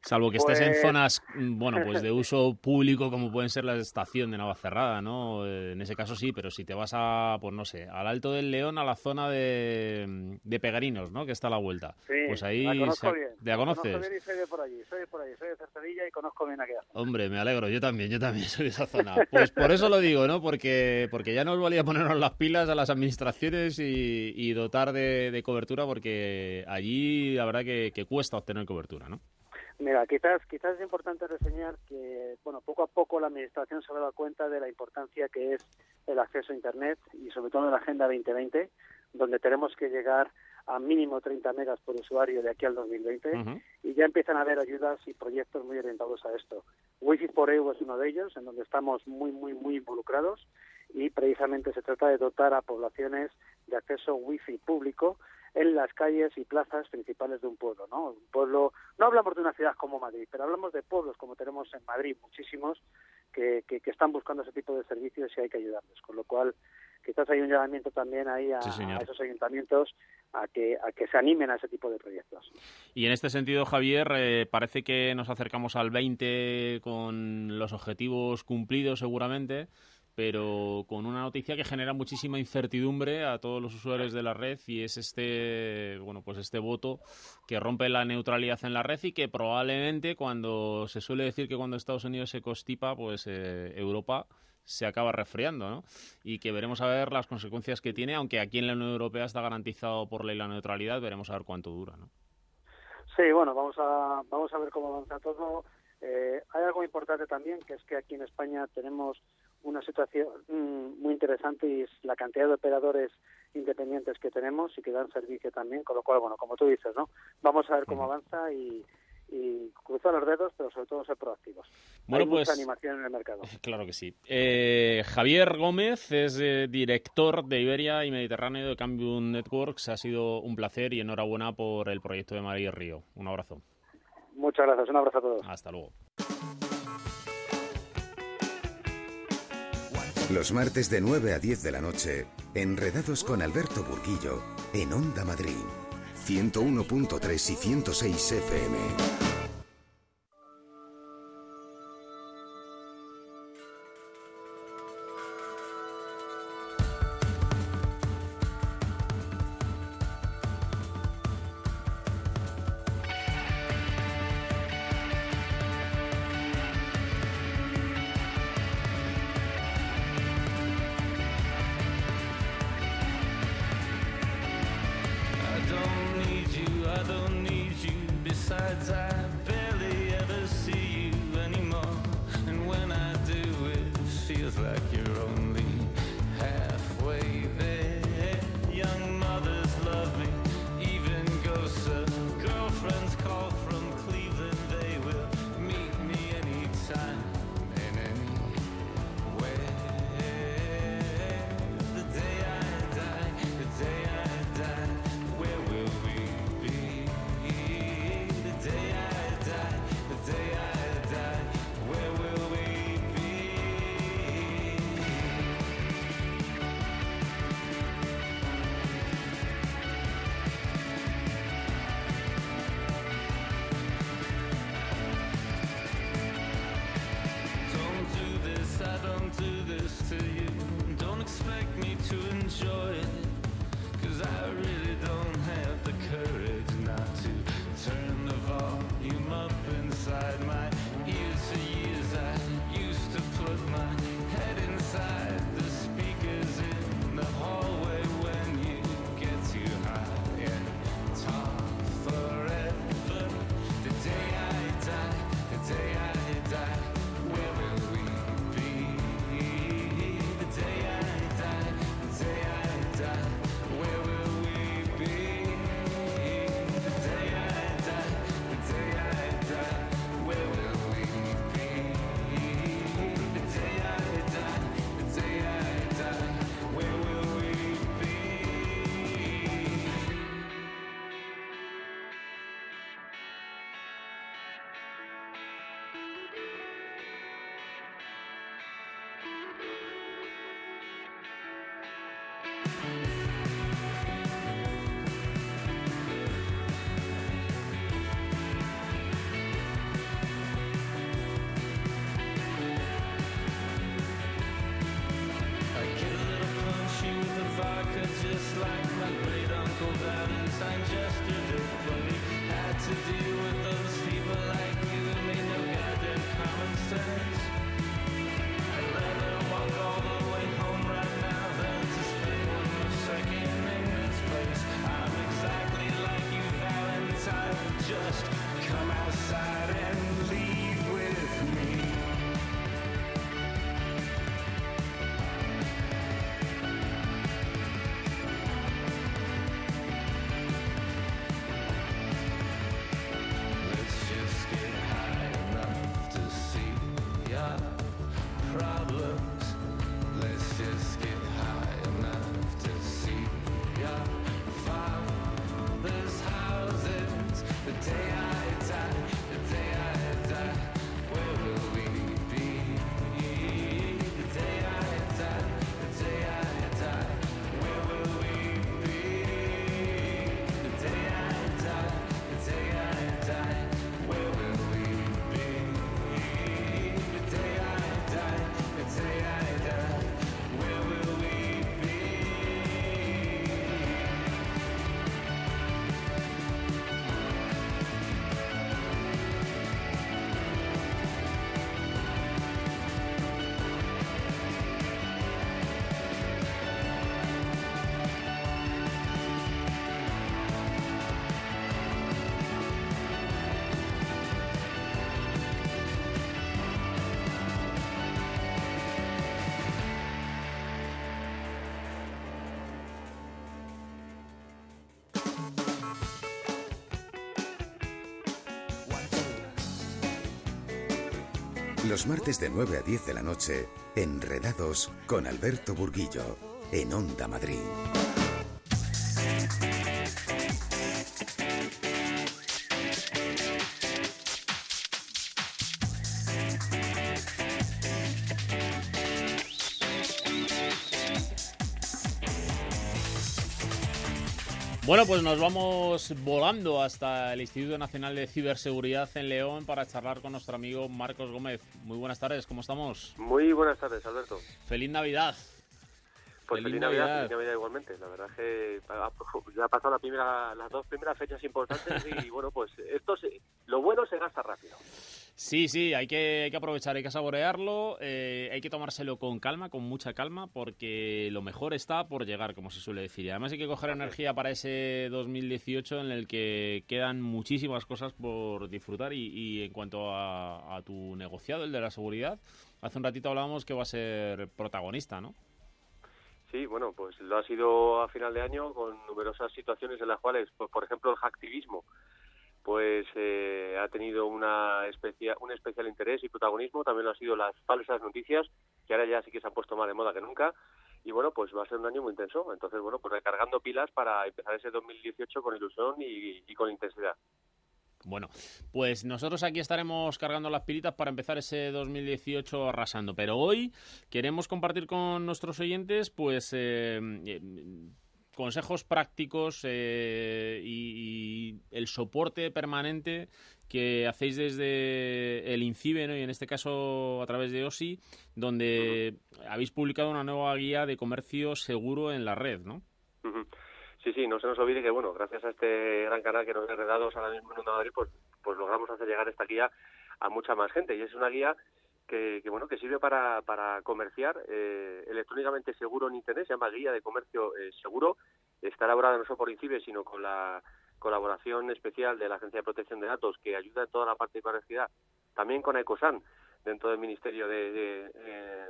Salvo que estés en Pues- zonas, mm, bueno, pues de uso público como pueden ser la estación de Navacerrada, ¿no? Eh, En ese caso sí, pero si te vas a, pues no sé, al Alto del León, a la zona de, de Pegarinos, ¿no? Que está a la vuelta. Sí, pues ahí la conozco se- bien. ¿Te la La conozco conoces? bien y soy de por allí, soy de por allí, soy de Cercedilla y conozco bien aquella. Hombre, me alegro, yo también, yo también soy de esa zona. Pues por eso lo digo, ¿no? Porque, porque ya nos valía ponernos las pilas a las administraciones y, y dotar de, de cobertura, porque allí la verdad que, que cuesta obtener cobertura, ¿no? Mira, quizás, quizás es importante reseñar que, bueno, poco a poco la Administración se ha dado cuenta de la importancia que es el acceso a Internet y sobre todo en la Agenda 2020, donde tenemos que llegar a mínimo 30 megas por usuario de aquí al 2020 Ujú. y ya empiezan a haber ayudas y proyectos muy orientados a esto. Wi-Fi for EU es uno de ellos, en donde estamos muy, muy, muy involucrados y precisamente se trata de dotar a poblaciones de acceso Wi-Fi público en las calles y plazas principales de un pueblo, ¿no? Un pueblo, no hablamos de una ciudad como Madrid, pero hablamos de pueblos como tenemos en Madrid, muchísimos, que, que, que están buscando ese tipo de servicios y hay que ayudarles. Con lo cual, quizás hay un llamamiento también ahí a, esos ayuntamientos a que, a que se animen a ese tipo de proyectos. Y en este sentido, Javier, eh, parece que nos acercamos al 20 con los objetivos cumplidos seguramente, pero con una noticia que genera muchísima incertidumbre a todos los usuarios de la red y es este, bueno, pues este voto que rompe la neutralidad en la red y que probablemente cuando se suele decir que cuando Estados Unidos se constipa, pues eh, Europa se acaba resfriando, ¿no? Y que veremos a ver las consecuencias que tiene, aunque aquí en la Unión Europea está garantizado por ley la neutralidad, veremos a ver cuánto dura, ¿no? Sí, bueno, vamos a, vamos a ver cómo avanza todo. Eh, hay algo importante también, que es que aquí en España tenemos una situación mm, muy interesante y es la cantidad de operadores independientes que tenemos y que dan servicio también, con lo cual, bueno, como tú dices, ¿no? Vamos a ver cómo avanza y, y cruzar los dedos, pero sobre todo ser proactivos. Bueno, Hay pues, mucha animación en el mercado. Claro que sí. Eh, Javier Gómez es eh, director de Iberia y Mediterráneo de Cambium Networks. Ha sido un placer y enhorabuena por el proyecto de María Río. Un abrazo. Muchas gracias. Un abrazo a todos. Hasta luego. Los martes de 9 a 10 de la noche, enredados con Alberto Burguillo en Onda Madrid. 101.3 y 106 FM. Los martes de 9 a 10 de la noche, Enredados con Alberto Burguillo, en Onda Madrid. Bueno, pues nos vamos volando hasta el Instituto Nacional de Ciberseguridad en León para charlar con nuestro amigo Marcos Gómez. Muy buenas tardes, ¿cómo estamos? Muy buenas tardes, Alberto. Feliz Navidad. Pues feliz, Navidad, feliz Navidad igualmente. La verdad es que ya ha pasado la primera, las dos primeras fechas importantes y bueno, pues esto lo bueno se gasta rápido. Sí, sí, hay que, hay que aprovechar, hay que saborearlo, eh, hay que tomárselo con calma, con mucha calma, porque lo mejor está por llegar, como se suele decir. Y además hay que coger energía para ese 2018 en el que quedan muchísimas cosas por disfrutar. Y, en cuanto a, a, tu negociado, el de la seguridad, hace un ratito hablábamos que va a ser protagonista, ¿no? Sí, bueno, pues lo ha sido a final de año con numerosas situaciones en las cuales, pues, por ejemplo, el hacktivismo pues eh, ha tenido una especia, un especial interés y protagonismo. También lo han sido las falsas noticias, que ahora ya sí que se han puesto más de moda que nunca. Y bueno, pues va a ser un año muy intenso. Entonces, bueno, pues recargando pilas para empezar ese 2018 con ilusión y, con intensidad. Bueno, pues nosotros aquí estaremos cargando las pilitas para empezar ese 2018 arrasando. Pero hoy queremos compartir con nuestros oyentes, pues, eh, consejos prácticos eh, y, el soporte permanente que hacéis desde el INCIBE, y en este caso a través de OSI, donde habéis publicado una nueva guía de comercio seguro en la red, ¿no? Sí, sí, no se nos olvide que, bueno, gracias a este gran canal que nos ha heredado ahora mismo en Madrid, pues, pues logramos hacer llegar esta guía a mucha más gente. Y es una guía que, bueno que sirve para, para comerciar eh, electrónicamente seguro en internet se llama guía de comercio eh, seguro. Está elaborada no solo por INCIBE sino con la colaboración especial de la agencia de protección de datos que ayuda en toda la parte de privacidad también con Ecosan dentro del Ministerio de,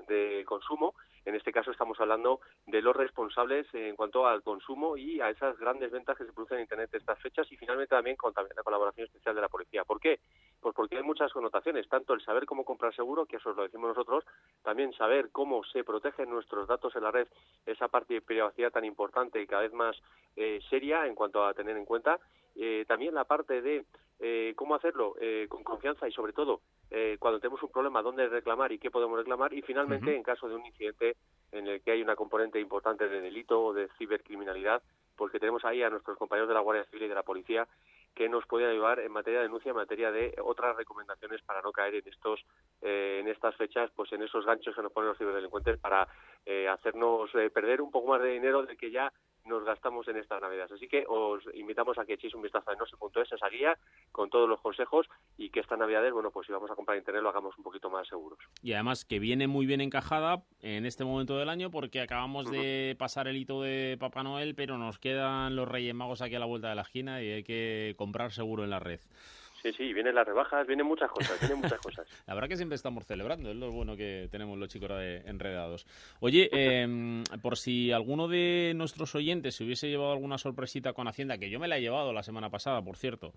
de, Consumo. En este caso estamos hablando de los responsables en cuanto al consumo y a esas grandes ventas que se producen en Internet estas fechas y finalmente también con también la colaboración especial de la policía. ¿Por qué? Pues porque hay muchas connotaciones, tanto el saber cómo comprar seguro, que eso lo decimos nosotros, también saber cómo se protegen nuestros datos en la red, esa parte de privacidad tan importante y cada vez más eh, seria en cuanto a tener en cuenta, eh, también la parte de eh, cómo hacerlo eh, con confianza y sobre todo eh, cuando tenemos un problema dónde reclamar y qué podemos reclamar. Y finalmente en caso de un incidente en el que hay una componente importante de delito o de cibercriminalidad porque tenemos ahí a nuestros compañeros de la Guardia Civil y de la Policía que nos pueden ayudar en materia de denuncia, en materia de otras recomendaciones para no caer en estos, en estas fechas, pues en esos ganchos que nos ponen los ciberdelincuentes para hacernos perder un poco más de dinero del que ya nos gastamos en estas navidades. Así que os invitamos a que echéis un vistazo a noche.es, esa guía, con todos los consejos y que esta navidades, bueno, pues si vamos a comprar internet lo hagamos un poquito más seguros. Y además que viene muy bien encajada en este momento del año porque acabamos de pasar el hito de Papá Noel, pero nos quedan los Reyes Magos aquí a la vuelta de la esquina y hay que comprar seguro en la red. Sí, sí, vienen las rebajas, vienen muchas cosas, vienen muchas cosas. la verdad que siempre estamos celebrando, es lo bueno que tenemos los chicos de enredados. Oye, em, por si alguno de nuestros oyentes se hubiese llevado alguna sorpresita con Hacienda, que yo me la he llevado la semana pasada, por cierto,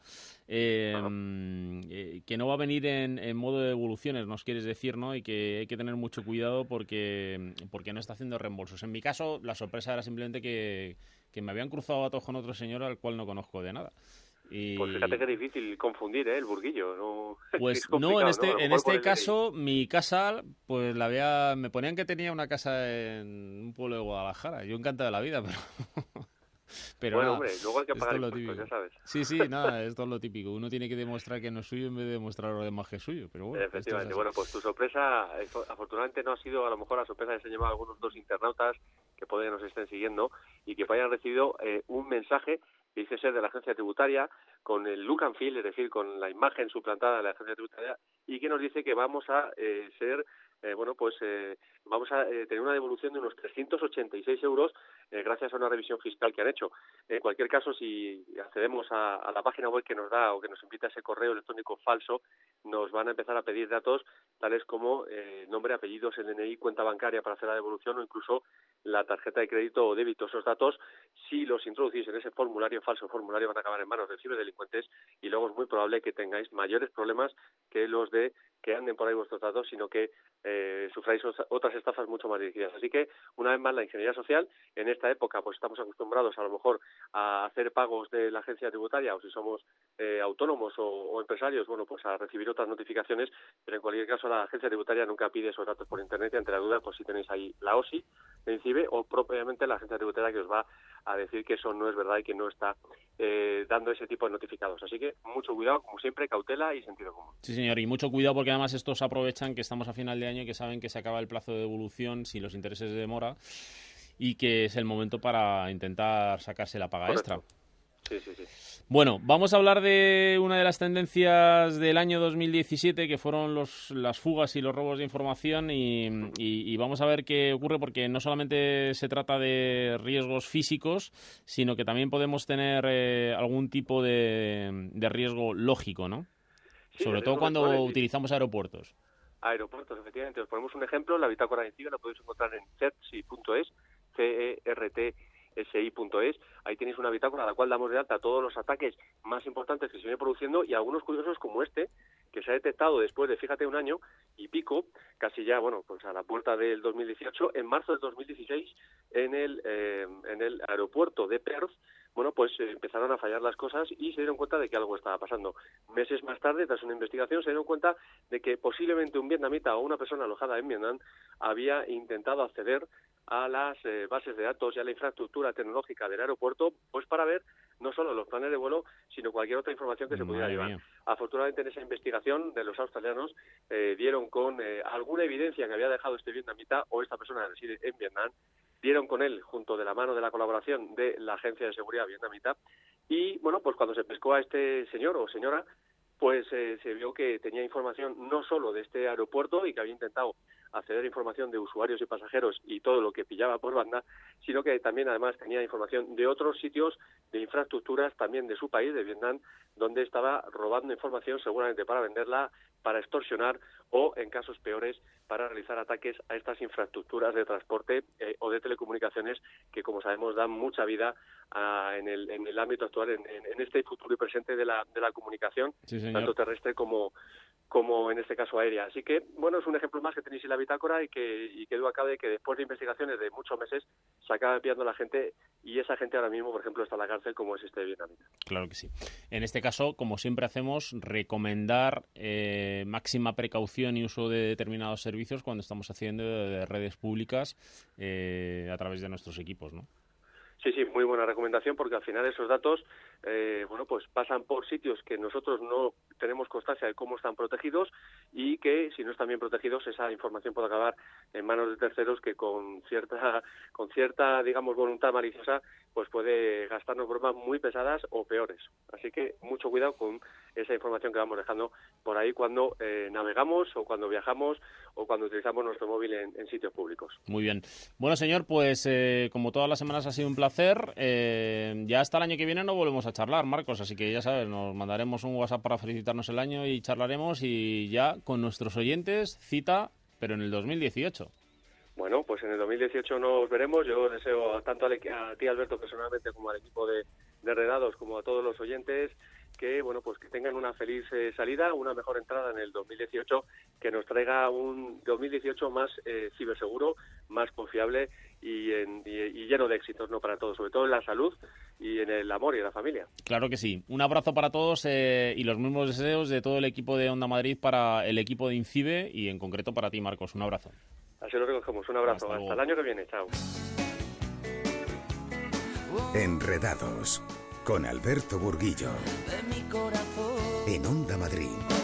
em, eh, que no va a venir en, modo de evoluciones, nos quieres decir, ¿no? Y que hay que tener mucho cuidado porque, porque no está haciendo reembolsos. En mi caso, la sorpresa era simplemente que, que me habían cruzado datos con otro señor al cual no conozco de nada. Pues fíjate que es difícil confundir ¿eh? el burguillo. ¿no? Pues no, en este, en este caso, mi casa, pues la había, me ponían que tenía una casa en un pueblo de Guadalajara. Yo encantado de la vida, pero... Pero bueno, hombre, luego hay que pagar impuestos, ya sabes. Sí, sí, nada, esto es lo típico. Uno tiene que demostrar que no es suyo en vez de demostrar lo demás que es suyo. Pero bueno, Efectivamente, bueno, pues tu sorpresa, afortunadamente no ha sido a lo mejor la sorpresa que se han llevado algunos dos internautas que pueden nos estén siguiendo y que hayan recibido eh, un mensaje dice ser de la agencia tributaria, con el look and feel, es decir, con la imagen suplantada de la agencia tributaria, y que nos dice que vamos a eh, ser eh, bueno, pues eh, vamos a eh, tener una devolución de unos 386 euros gracias a una revisión fiscal que han hecho. En cualquier caso, si accedemos a, la página web que nos da o que nos invita ese correo electrónico falso, nos van a empezar a pedir datos tales como nombre, apellidos, el DNI, cuenta bancaria para hacer la devolución o incluso la tarjeta de crédito o débito. Esos datos, si los introducís en ese formulario, falso formulario, van a acabar en manos de ciberdelincuentes y luego es muy probable que tengáis mayores problemas que los de que anden por ahí vuestros datos, sino que eh, sufráis otras estafas mucho más dirigidas. Así que, una vez más, la ingeniería social, en esta época, pues estamos acostumbrados a lo mejor a hacer pagos de la agencia tributaria o si somos eh, autónomos o, empresarios, bueno, pues a recibir otras notificaciones, pero en cualquier caso la agencia tributaria nunca pide esos datos por internet y ante la duda, pues si tenéis ahí la OSI de INCIBE o propiamente la agencia tributaria que os va a decir que eso no es verdad y que no está eh, dando ese tipo de notificados. Así que mucho cuidado, como siempre, cautela y sentido común. Sí, señor, y mucho cuidado porque además estos aprovechan que estamos a final de año y que saben que se acaba el plazo de devolución si los intereses de demora y que es el momento para intentar sacarse la paga extra. Sí, sí, sí. Bueno, vamos a hablar de una de las tendencias del año 2017, que fueron los, las fugas y los robos de información, y, vamos a ver qué ocurre, porque no solamente se trata de riesgos físicos, sino que también podemos tener eh, algún tipo de, riesgo lógico, ¿no? Sobre todo cuando utilizamos aeropuertos. Aeropuertos, efectivamente. Os ponemos un ejemplo, la bitácora de la podéis encontrar en CERTSI.es, C-E-R-T si.es. Ahí tenéis una bitácora a la cual damos de alta todos los ataques más importantes que se vienen produciendo y algunos curiosos como este, que se ha detectado después de, fíjate, un año y pico, casi ya, bueno, pues a la puerta del 2018, en marzo del 2016, en el, eh, en el aeropuerto de Perth, bueno, pues eh, empezaron a fallar las cosas y se dieron cuenta de que algo estaba pasando. Meses más tarde, tras una investigación, se dieron cuenta de que posiblemente un vietnamita o una persona alojada en Vietnam había intentado acceder a las eh, bases de datos y a la infraestructura tecnológica del aeropuerto, pues para ver no solo los planes de vuelo, sino cualquier otra información que se pudiera llevar. Afortunadamente en esa investigación de los australianos eh, dieron con eh, alguna evidencia que había dejado este vietnamita o esta persona que reside en Vietnam, dieron con él junto de la mano de la colaboración de la Agencia de Seguridad Vietnamita y bueno, pues cuando se pescó a este señor o señora, pues se vio que tenía información no solo de este aeropuerto y que había intentado acceder a información de usuarios y pasajeros y todo lo que pillaba por banda, sino que también además tenía información de otros sitios, de infraestructuras también de su país, de Vietnam, donde estaba robando información seguramente para venderla, para extorsionar o, en casos peores, para realizar ataques a estas infraestructuras de transporte eh, o de telecomunicaciones que, como sabemos, dan mucha vida en, el, en, el, ámbito actual, en, en, este futuro y presente de la, de la comunicación, tanto terrestre como, como en este caso aérea. Así que, bueno, es un ejemplo más que tenéis en la bitácora y que, y que duda cabe que después de investigaciones de muchos meses se acaba pillando la gente y esa gente ahora mismo, por ejemplo, está en la cárcel como es este vietnamita. Claro que sí. En este caso, como siempre hacemos, recomendar eh, máxima precaución y uso de determinados servicios cuando estamos haciendo de redes públicas eh, a través de nuestros equipos, ¿no? Sí, sí, muy buena recomendación porque al final esos datos, eh, bueno, pues pasan por sitios que nosotros no tenemos constancia de cómo están protegidos y que si no están bien protegidos esa información puede acabar en manos de terceros que con cierta, con cierta, digamos, voluntad maliciosa, pues puede gastarnos bromas muy pesadas o peores. Así que mucho cuidado con esa información que vamos dejando por ahí cuando eh, navegamos o cuando viajamos o cuando utilizamos nuestro móvil en, sitios públicos. Muy bien. Bueno, señor, pues eh, como todas las semanas ha sido un placer. Eh, ya hasta el año que viene no volvemos a charlar, Marcos, así que ya sabes, nos mandaremos un WhatsApp para felicitarnos el año y charlaremos y ya con nuestros oyentes cita, pero en el 2018. Bueno, pues en el 2018 nos veremos. Yo deseo tanto a, ti, Alberto, personalmente, como al equipo de, de Redados, como a todos los oyentes, que bueno pues que tengan una feliz eh, salida, una mejor entrada en el 2018, que nos traiga un 2018 más eh, ciberseguro, más confiable y, lleno de éxitos no para todos, sobre todo en la salud y en el amor y en la familia. Claro que sí. Un abrazo para todos eh, y los mismos deseos de todo el equipo de Onda Madrid para el equipo de Incibe y en concreto para ti, Marcos. Un abrazo. Así lo recogemos. Un abrazo. Hasta el año que viene. Chao. Enredados con Alberto Burguillo. En Onda Madrid.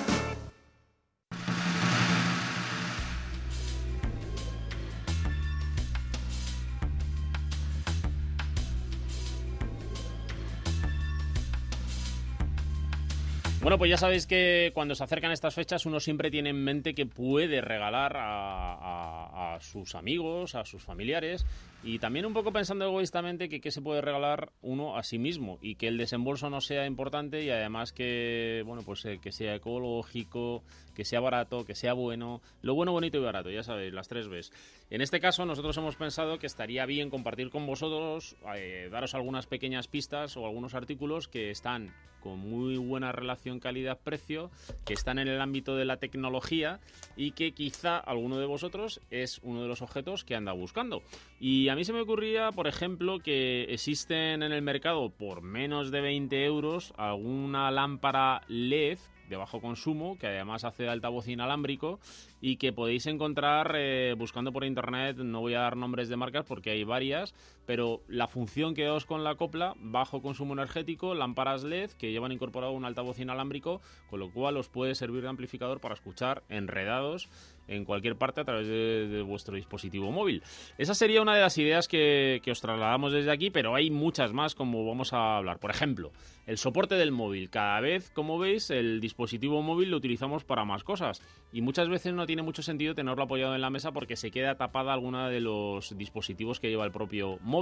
Bueno, pues ya sabéis que cuando se acercan estas fechas uno siempre tiene en mente que puede regalar a, sus amigos, a sus familiares y también un poco pensando egoístamente que qué se puede regalar uno a sí mismo y que el desembolso no sea importante y además que bueno pues eh, que sea ecológico, que sea barato, que sea bueno, lo bueno, bonito y barato, ya sabéis, las tres Bs. En este caso nosotros hemos pensado que estaría bien compartir con vosotros, eh, daros algunas pequeñas pistas o algunos artículos que están con muy buena relación calidad-precio, que están en el ámbito de la tecnología y que quizá alguno de vosotros es uno de los objetos que anda buscando. Y a mí se me ocurría, por ejemplo, que existen en el mercado por menos de 20 euros alguna lámpara LED de bajo consumo, que además hace altavoz inalámbrico y que podéis encontrar eh, buscando por internet, no voy a dar nombres de marcas porque hay varias, pero la función que os con la copla, bajo consumo energético, lámparas LED que llevan incorporado un altavoz inalámbrico, con lo cual os puede servir de amplificador para escuchar enredados en cualquier parte a través de, vuestro dispositivo móvil. Esa sería una de las ideas que, que os trasladamos desde aquí, pero hay muchas más como vamos a hablar. Por ejemplo, el soporte del móvil. Cada vez, como veis, el dispositivo móvil lo utilizamos para más cosas y muchas veces no tiene mucho sentido tenerlo apoyado en la mesa porque se queda tapada alguna de los dispositivos que lleva el propio móvil.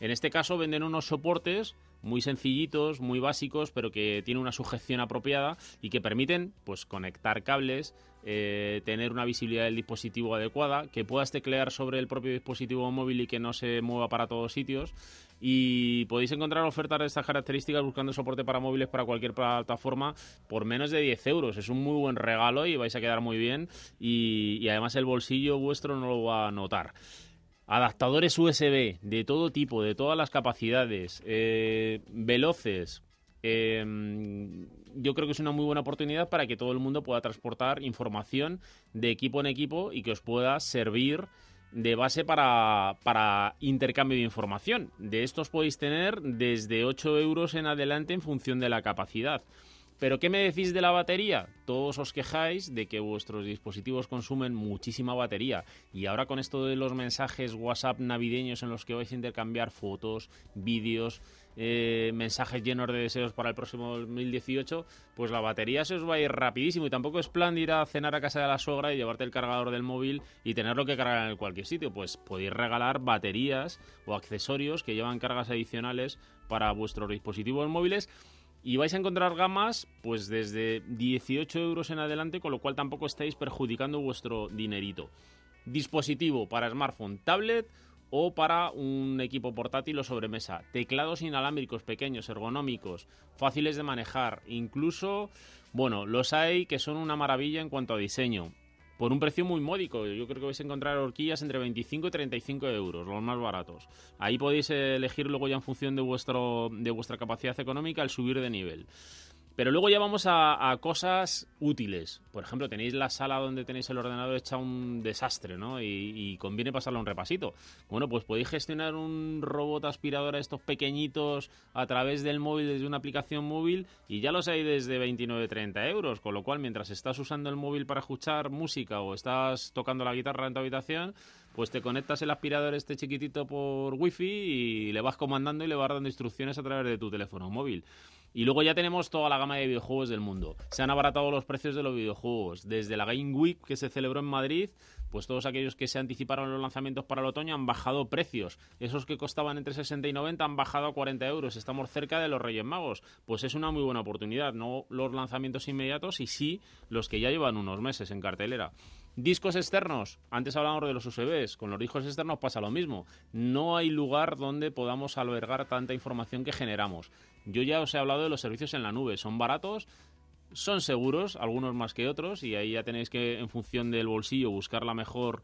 En este caso venden unos soportes muy sencillitos, muy básicos, pero que tienen una sujeción apropiada y que permiten pues conectar cables, eh, tener una visibilidad del dispositivo adecuada, que puedas teclear sobre el propio dispositivo móvil y que no se mueva para todos sitios. Y podéis encontrar ofertas de estas características buscando soporte para móviles para cualquier plataforma por menos de 10 euros. Es un muy buen regalo y vais a quedar muy bien. Y además el bolsillo vuestro no lo va a notar. Adaptadores USB de todo tipo, de todas las capacidades, eh, veloces. eh, yo creo que es una muy buena oportunidad para que todo el mundo pueda transportar información de equipo en equipo y que os pueda servir de base para, para intercambio de información. De estos podéis tener desde 8 euros en adelante en función de la capacidad. Pero ¿qué me decís de la batería? Todos os quejáis de que vuestros dispositivos consumen muchísima batería y ahora con esto de los mensajes WhatsApp navideños en los que vais a intercambiar fotos, vídeos, eh, mensajes llenos de deseos para el próximo 2018, pues la batería se os va a ir rapidísimo y tampoco es plan de ir a cenar a casa de la suegra y llevarte el cargador del móvil y tenerlo que cargar en cualquier sitio. Pues podéis regalar baterías o accesorios que llevan cargas adicionales para vuestros dispositivos móviles y vais a encontrar gamas pues desde 18 euros en adelante, con lo cual tampoco estáis perjudicando vuestro dinerito. Dispositivo para smartphone, tablet o para un equipo portátil o sobremesa. Teclados inalámbricos pequeños, ergonómicos, fáciles de manejar. Incluso, bueno, los hay que son una maravilla en cuanto a diseño. Por un precio muy módico. Yo creo que vais a encontrar horquillas entre 25 y 35 euros, los más baratos. Ahí podéis elegir luego ya en función de, vuestro, de vuestra capacidad económica el subir de nivel. Pero luego ya vamos a, cosas útiles. Por ejemplo, tenéis la sala donde tenéis el ordenador hecha un desastre, ¿no? Y, y conviene pasarle un repasito. Bueno, pues podéis gestionar un robot aspirador a estos pequeñitos a través del móvil desde una aplicación móvil y ya los hay desde 29-30 euros. Con lo cual, mientras estás usando el móvil para escuchar música o estás tocando la guitarra en tu habitación, pues te conectas el aspirador este chiquitito por wifi y le vas comandando y le vas dando instrucciones a través de tu teléfono móvil. Y luego ya tenemos toda la gama de videojuegos del mundo. Se han abaratado los precios de los videojuegos. Desde la Game Week que se celebró en Madrid, pues todos aquellos que se anticiparon los lanzamientos para el otoño han bajado precios. Esos que costaban entre 60 y 90 han bajado a 40 euros. Estamos cerca de los Reyes Magos. Pues es una muy buena oportunidad. No los lanzamientos inmediatos y sí los que ya llevan unos meses en cartelera. Discos externos. Antes hablábamos de los USBs. Con los discos externos pasa lo mismo. No hay lugar donde podamos albergar tanta información que generamos. Yo ya os he hablado de los servicios en la nube. Son baratos, son seguros, algunos más que otros, y ahí ya tenéis que, en función del bolsillo, buscar la mejor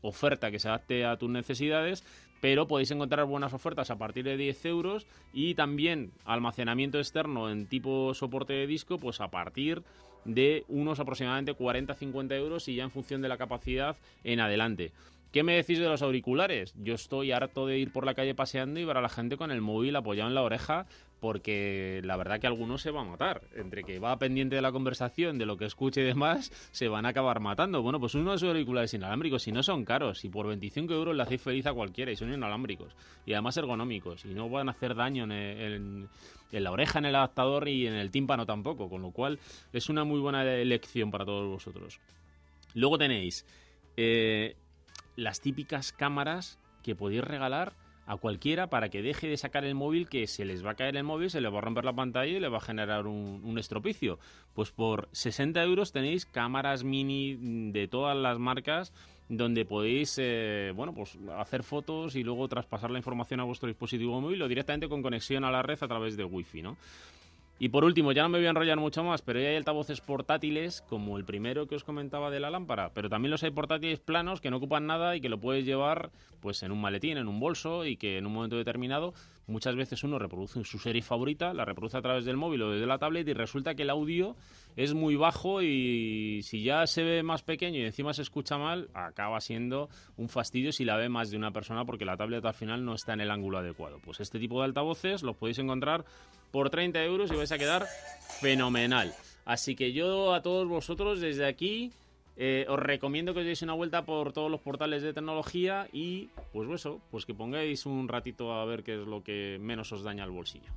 oferta que se adapte a tus necesidades, pero podéis encontrar buenas ofertas a partir de 10 euros y también almacenamiento externo en tipo soporte de disco, pues a partir de unos aproximadamente 40-50 euros y ya en función de la capacidad en adelante. ¿Qué me decís de los auriculares? Yo estoy harto de ir por la calle paseando y ver a la gente con el móvil apoyado en la oreja porque la verdad que algunos se va a matar. Entre que va pendiente de la conversación, de lo que escuche y demás, se van a acabar matando. Bueno, pues unos auriculares inalámbricos, si no son caros, y por 25 euros le hacéis feliz a cualquiera, y son inalámbricos, y además ergonómicos, y no van a hacer daño en, en, la oreja, en el adaptador y en el tímpano tampoco, con lo cual es una muy buena elección para todos vosotros. Luego tenéis eh, las típicas cámaras que podéis regalar a cualquiera para que deje de sacar el móvil que se les va a caer el móvil, se les va a romper la pantalla y le va a generar un, estropicio. Pues por 60 euros tenéis cámaras mini de todas las marcas donde podéis eh, bueno pues hacer fotos y luego traspasar la información a vuestro dispositivo móvil o directamente con conexión a la red a través de wifi, ¿no? Y por último, ya no me voy a enrollar mucho más, pero ya hay altavoces portátiles como el primero que os comentaba de la lámpara, pero también los hay portátiles planos que no ocupan nada y que lo puedes llevar pues en un maletín, en un bolso y que en un momento determinado muchas veces uno reproduce su serie favorita, la reproduce a través del móvil o desde la tablet y resulta que el audio es muy bajo y si ya se ve más pequeño y encima se escucha mal, acaba siendo un fastidio si la ve más de una persona porque la tablet al final no está en el ángulo adecuado. Pues este tipo de altavoces los podéis encontrar por 30 euros y vais a quedar fenomenal. Así que yo a todos vosotros desde aquí eh, os recomiendo que os deis una vuelta por todos los portales de tecnología y pues eso, pues que pongáis un ratito a ver qué es lo que menos os daña el bolsillo.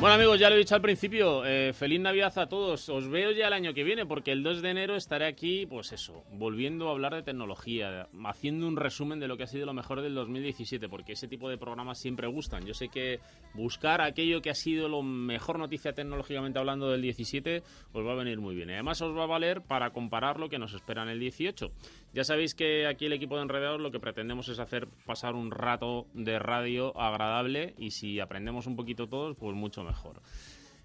Bueno amigos, ya lo he dicho al principio, eh, feliz Navidad a todos. Os veo ya el año que viene porque el 2 de enero estaré aquí, pues eso, volviendo a hablar de tecnología, haciendo un resumen de lo que ha sido lo mejor del 2017, porque ese tipo de programas siempre gustan. Yo sé que buscar aquello que ha sido lo mejor noticia tecnológicamente hablando del 17 os va a venir muy bien. además os va a valer para comparar lo que nos espera en el 18. Ya sabéis que aquí el equipo de Enredados lo que pretendemos es hacer pasar un rato de radio agradable y si aprendemos un poquito todos, pues mucho mejor.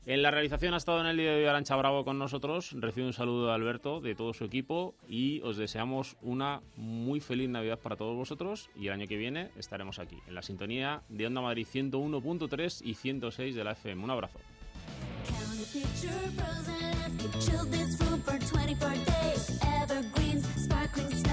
En la realización ha estado en el día de hoy Arancha Bravo con nosotros. Recibe un saludo de Alberto, de todo su equipo y os deseamos una muy feliz Navidad para todos vosotros y el año que viene estaremos aquí en la sintonía de Onda Madrid 101.3 y 106 de la FM. Un abrazo. I could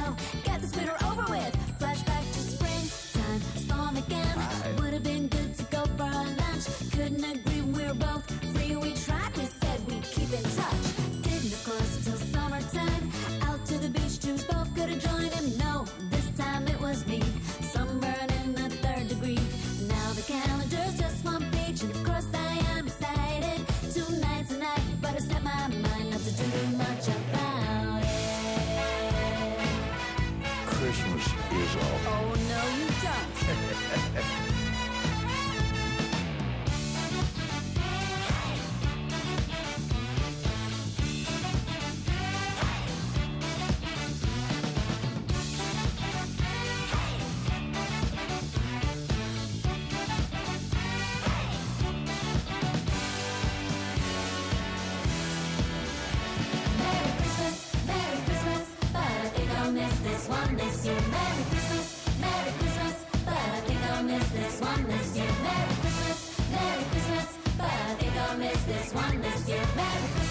Merry Christmas, Merry Christmas, but I think I'll miss this one this year. Merry Christmas, Merry Christmas, but I think I'll miss this one this year. Merry Christmas.